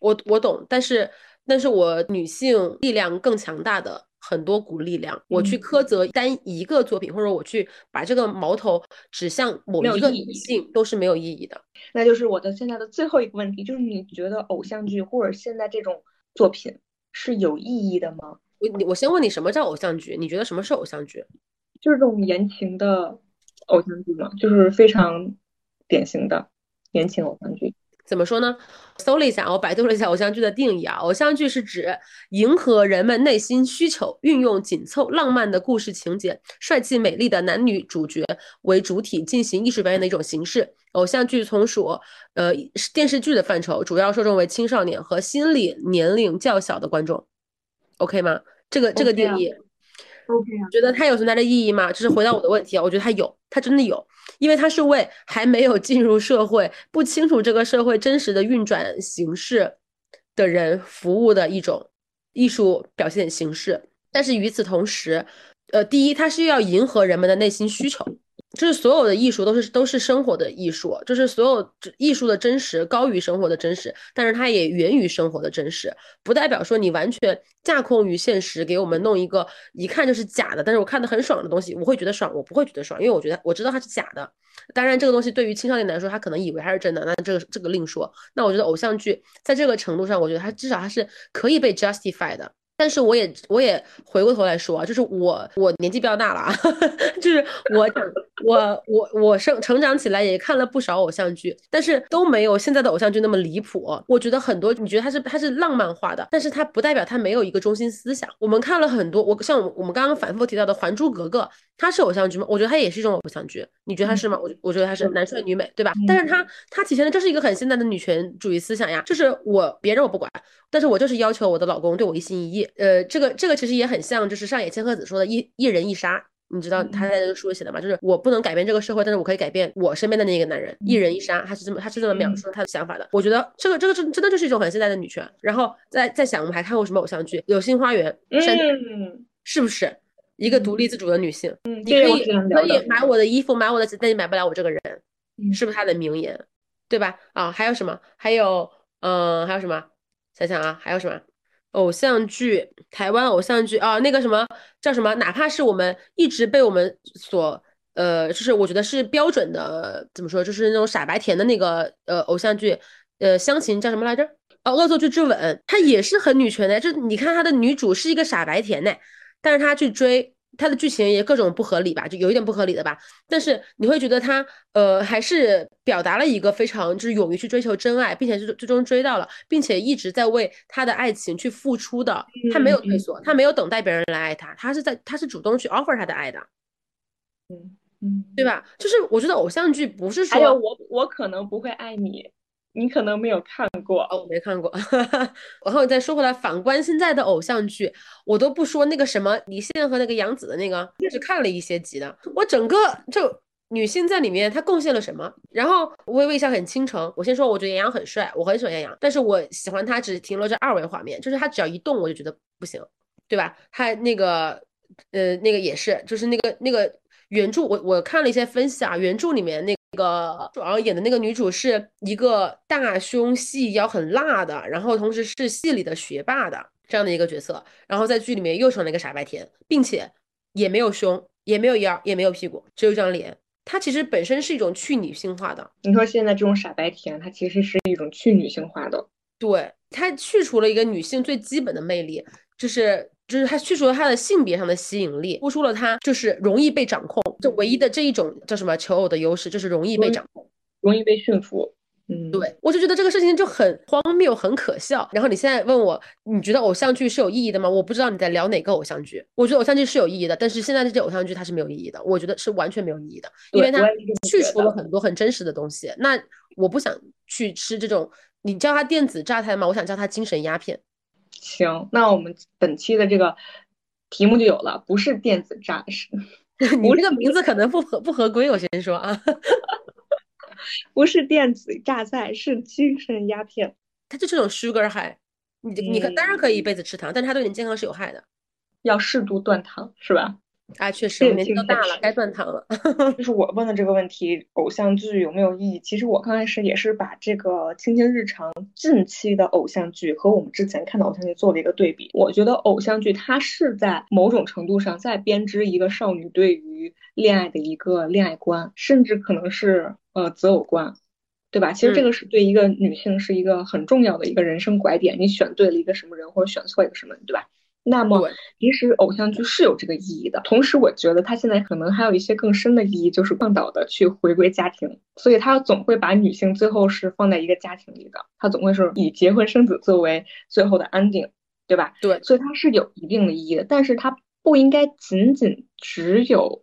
我我懂，但是但是我女性力量更强大的很多股力量。我去苛责单一个作品，或者我去把这个矛头指向某一个女性，都是没有意义的。那就是我的现在的最后一个问题，就是你觉得偶像剧或者现在这种作品是有意义的吗？我我先问你，什么叫偶像剧？你觉得什么是偶像剧？就是这种言情的偶像剧嘛，就是非常典型的言情偶像剧。怎么说呢？搜了一下，我百度了一下偶像剧的定义啊。偶像剧是指迎合人们内心需求，运用紧凑浪漫的故事情节、帅气美丽的男女主角为主体进行艺术表演的一种形式。偶像剧从属呃电视剧的范畴，主要受众为青少年和心理年龄较小的观众。OK 吗？这个这个定义。觉得它有存在的意义吗？就是回到我的问题啊，我觉得它有，它真的有，因为它是为还没有进入社会、不清楚这个社会真实的运转形式的人服务的一种艺术表现形式。但是与此同时，呃，第一，它是要迎合人们的内心需求。就是所有的艺术都是都是生活的艺术，就是所有艺术的真实高于生活的真实，但是它也源于生活的真实，不代表说你完全架空于现实，给我们弄一个一看就是假的，但是我看的很爽的东西，我会觉得爽，我不会觉得爽，因为我觉得我知道它是假的。当然，这个东西对于青少年来说，他可能以为它是真的，那这个这个另说。那我觉得偶像剧在这个程度上，我觉得它至少它是可以被 justify 的。但是我也我也回过头来说啊，就是我我年纪比较大了啊，[LAUGHS] 就是我 [LAUGHS] 我我我生成长起来也看了不少偶像剧，但是都没有现在的偶像剧那么离谱。我觉得很多你觉得它是它是浪漫化的，但是它不代表它没有一个中心思想。我们看了很多，我像我们刚刚反复提到的《还珠格格》，它是偶像剧吗？我觉得它也是一种偶像剧。你觉得它是吗？我我觉得它是男帅女美，对吧？但是它它体现的这是一个很现代的女权主义思想呀，就是我别人我不管，但是我就是要求我的老公对我一心一意。呃，这个这个其实也很像，就是上野千鹤子说的“一一人一杀”，你知道他在那个书里写的吗？就是我不能改变这个社会，但是我可以改变我身边的那个男人，“一人一杀”，他是这么他是这么描述他的想法的。我觉得这个这个真真的就是一种很现代的女权。然后再再想，我们还看过什么偶像剧？《流星花园》，嗯，是不是一个独立自主的女性？嗯，你可以可以买我的衣服，买我的鞋，但你买不了我这个人，是不是他的名言？对吧？啊，还有什么？还有，嗯，还有什么？想想啊，还有什么？偶像剧，台湾偶像剧啊，那个什么叫什么？哪怕是我们一直被我们所呃，就是我觉得是标准的，怎么说？就是那种傻白甜的那个呃偶像剧，呃，乡情叫什么来着？哦，恶作剧之吻，它也是很女权的。就你看它的女主是一个傻白甜呢，但是他去追。他的剧情也各种不合理吧，就有一点不合理的吧。但是你会觉得他，呃，还是表达了一个非常就是勇于去追求真爱，并且最最终追到了，并且一直在为他的爱情去付出的。他没有退缩，他没有等待别人来爱他，他是在他是主动去 offer 他的爱的。嗯嗯，对吧？就是我觉得偶像剧不是说，还有我我可能不会爱你。你可能没有看过哦，我没看过。[LAUGHS] 然后再说回来，反观现在的偶像剧，我都不说那个什么李现和那个杨紫的那个，是看了一些集的。我整个就女性在里面，她贡献了什么？然后微微一笑很倾城。我先说，我觉得杨洋很帅，我很喜欢杨洋，但是我喜欢他只停留在二维画面，就是他只要一动我就觉得不行，对吧？他那个呃那个也是，就是那个那个原著，我我看了一些分析啊，原著里面那。那个主要演的那个女主是一个大胸细腰很辣的，然后同时是戏里的学霸的这样的一个角色，然后在剧里面又成了一个傻白甜，并且也没有胸，也没有腰，也没有屁股，只有一张脸。她其实本身是一种去女性化的。你说现在这种傻白甜，它其实是一种去女性化的。对，它去除了一个女性最基本的魅力，就是。就是它去除了她的性别上的吸引力，突出了她就是容易被掌控，就唯一的这一种叫什么求偶的优势，就是容易被掌控，容易被驯服。嗯，对我就觉得这个事情就很荒谬，很可笑。然后你现在问我，你觉得偶像剧是有意义的吗？我不知道你在聊哪个偶像剧。我觉得偶像剧是有意义的，但是现在这些偶像剧它是没有意义的，我觉得是完全没有意义的，因为它去除了很多很真实的东西。那我不想去吃这种，你叫它电子榨菜吗？我想叫它精神鸦片。行，那我们本期的这个题目就有了，不是电子榨是，[LAUGHS] 你这个名字可能不合不合规，我先说啊，[LAUGHS] 不是电子榨菜，是精神鸦片，它就是种 sugar high，你你可当然可以一辈子吃糖，但是它对你健康是有害的，要适度断糖，是吧？啊，确实，年纪都大了，该断糖了。[LAUGHS] 就是我问的这个问题，偶像剧有没有意义？其实我刚开始也是把这个《青青日常》近期的偶像剧和我们之前看的偶像剧做了一个对比。我觉得偶像剧它是在某种程度上在编织一个少女对于恋爱的一个恋爱观，甚至可能是呃择偶观，对吧？其实这个是对一个女性是一个很重要的一个人生拐点，你选对了一个什么人，或者选错一个什么人，对吧？那么，其实偶像剧是有这个意义的。同时，我觉得它现在可能还有一些更深的意义，就是倡导的去回归家庭。所以，它总会把女性最后是放在一个家庭里的，它总会是以结婚生子作为最后的 ending，对吧？对，所以它是有一定的意义的，但是它不应该仅仅只有。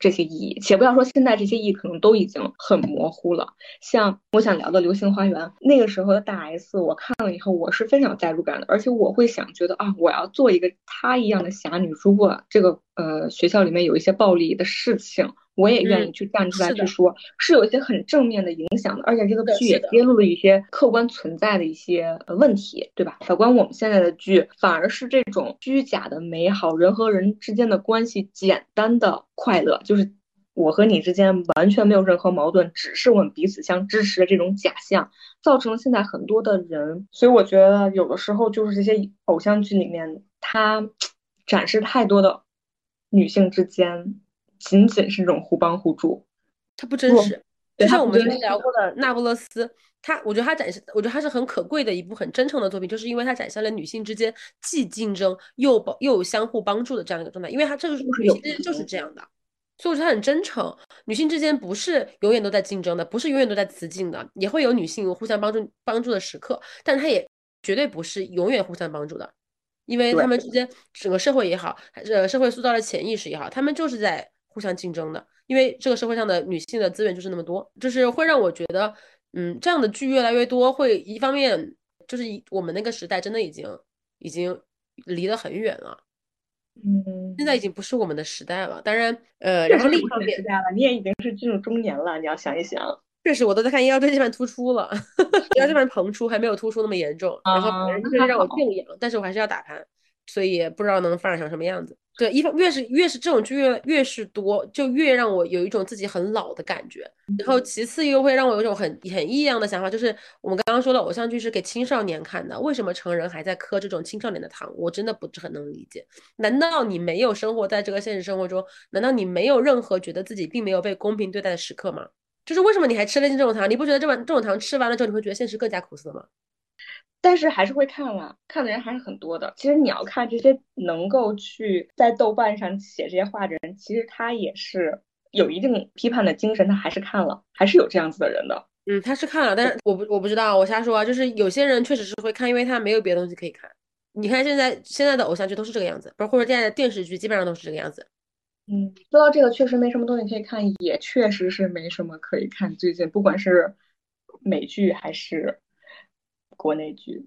这些意义，且不要说现在这些意义可能都已经很模糊了。像我想聊的《流星花园》，那个时候的大 S，我看了以后，我是非常有代入感的，而且我会想觉得啊，我要做一个她一样的侠女。如果这个呃学校里面有一些暴力的事情。我也愿意去站出来去说，是有一些很正面的影响的，而且这个剧也揭露了一些客观存在的一些问题，对吧？反观我们现在的剧，反而是这种虚假的美好，人和人之间的关系简单的快乐，就是我和你之间完全没有任何矛盾，只是我们彼此相支持的这种假象，造成了现在很多的人。所以我觉得有的时候就是这些偶像剧里面，它展示太多的女性之间。仅仅是这种互帮互助，它不真实。就像我们之前聊过的《那不勒斯》，它我觉得它展示，我觉得它是很可贵的一部很真诚的作品，就是因为它展现了女性之间既竞争又帮又相互帮助的这样一个状态。因为它这个女性之间就是这样的，所以我觉得它很真诚。女性之间不是永远都在竞争的，不是永远都在雌竞的，也会有女性互相帮助帮助的时刻，但她也绝对不是永远互相帮助的，因为他们之间整个社会也好，还是社会塑造的潜意识也好，他们就是在。互相竞争的，因为这个社会上的女性的资源就是那么多，就是会让我觉得，嗯，这样的剧越来越多，会一方面就是我们那个时代真的已经已经离得很远了，嗯，现在已经不是我们的时代了。当然，呃，然后另一方面，时代了，你也已经是进入中年了，你要想一想。确实，我都在看《医药这版突出了，《医药这版膨出还没有突出那么严重，然后反正就是让我静养，但是我还是要打盘，所以不知道能发展成什么样子。对，一方越是越是这种剧越越是多，就越让我有一种自己很老的感觉。然后其次又会让我有一种很很异样的想法，就是我们刚刚说的偶像剧是给青少年看的，为什么成人还在磕这种青少年的糖？我真的不是很能理解。难道你没有生活在这个现实生活中？难道你没有任何觉得自己并没有被公平对待的时刻吗？就是为什么你还吃得进这种糖？你不觉得这碗这种糖吃完了之后，你会觉得现实更加苦涩吗？但是还是会看了，看的人还是很多的。其实你要看这些能够去在豆瓣上写这些话的人，其实他也是有一定批判的精神，他还是看了，还是有这样子的人的。嗯，他是看了，但是我不我不知道，我瞎说啊。就是有些人确实是会看，因为他没有别的东西可以看。你看现在现在的偶像剧都是这个样子，不是或者现在的电视剧基本上都是这个样子。嗯，说到这个，确实没什么东西可以看，也确实是没什么可以看。最近不管是美剧还是。国内剧，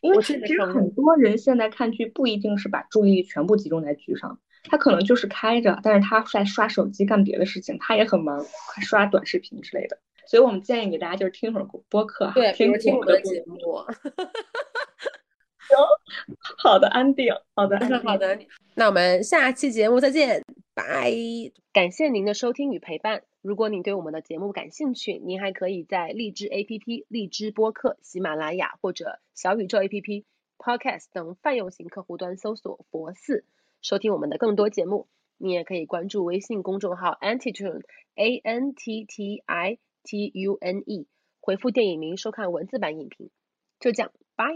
因为其实很多人现在看剧不一定是把注意力全部集中在剧上，他可能就是开着，但是他在刷手机干别的事情，他也很忙，刷短视频之类的。所以我们建议给大家就是听会儿播客，对，听听我们的节目。行，[LAUGHS] 好的，安定，好的，好的，那我们下期节目再见，拜。感谢您的收听与陪伴。如果你对我们的节目感兴趣，您还可以在荔枝 APP、荔枝播客、喜马拉雅或者小宇宙 APP、Podcast 等泛用型客户端搜索“佛寺”，收听我们的更多节目。你也可以关注微信公众号 Antitune A N T T I T U N E，回复电影名收看文字版影评。就这样，拜。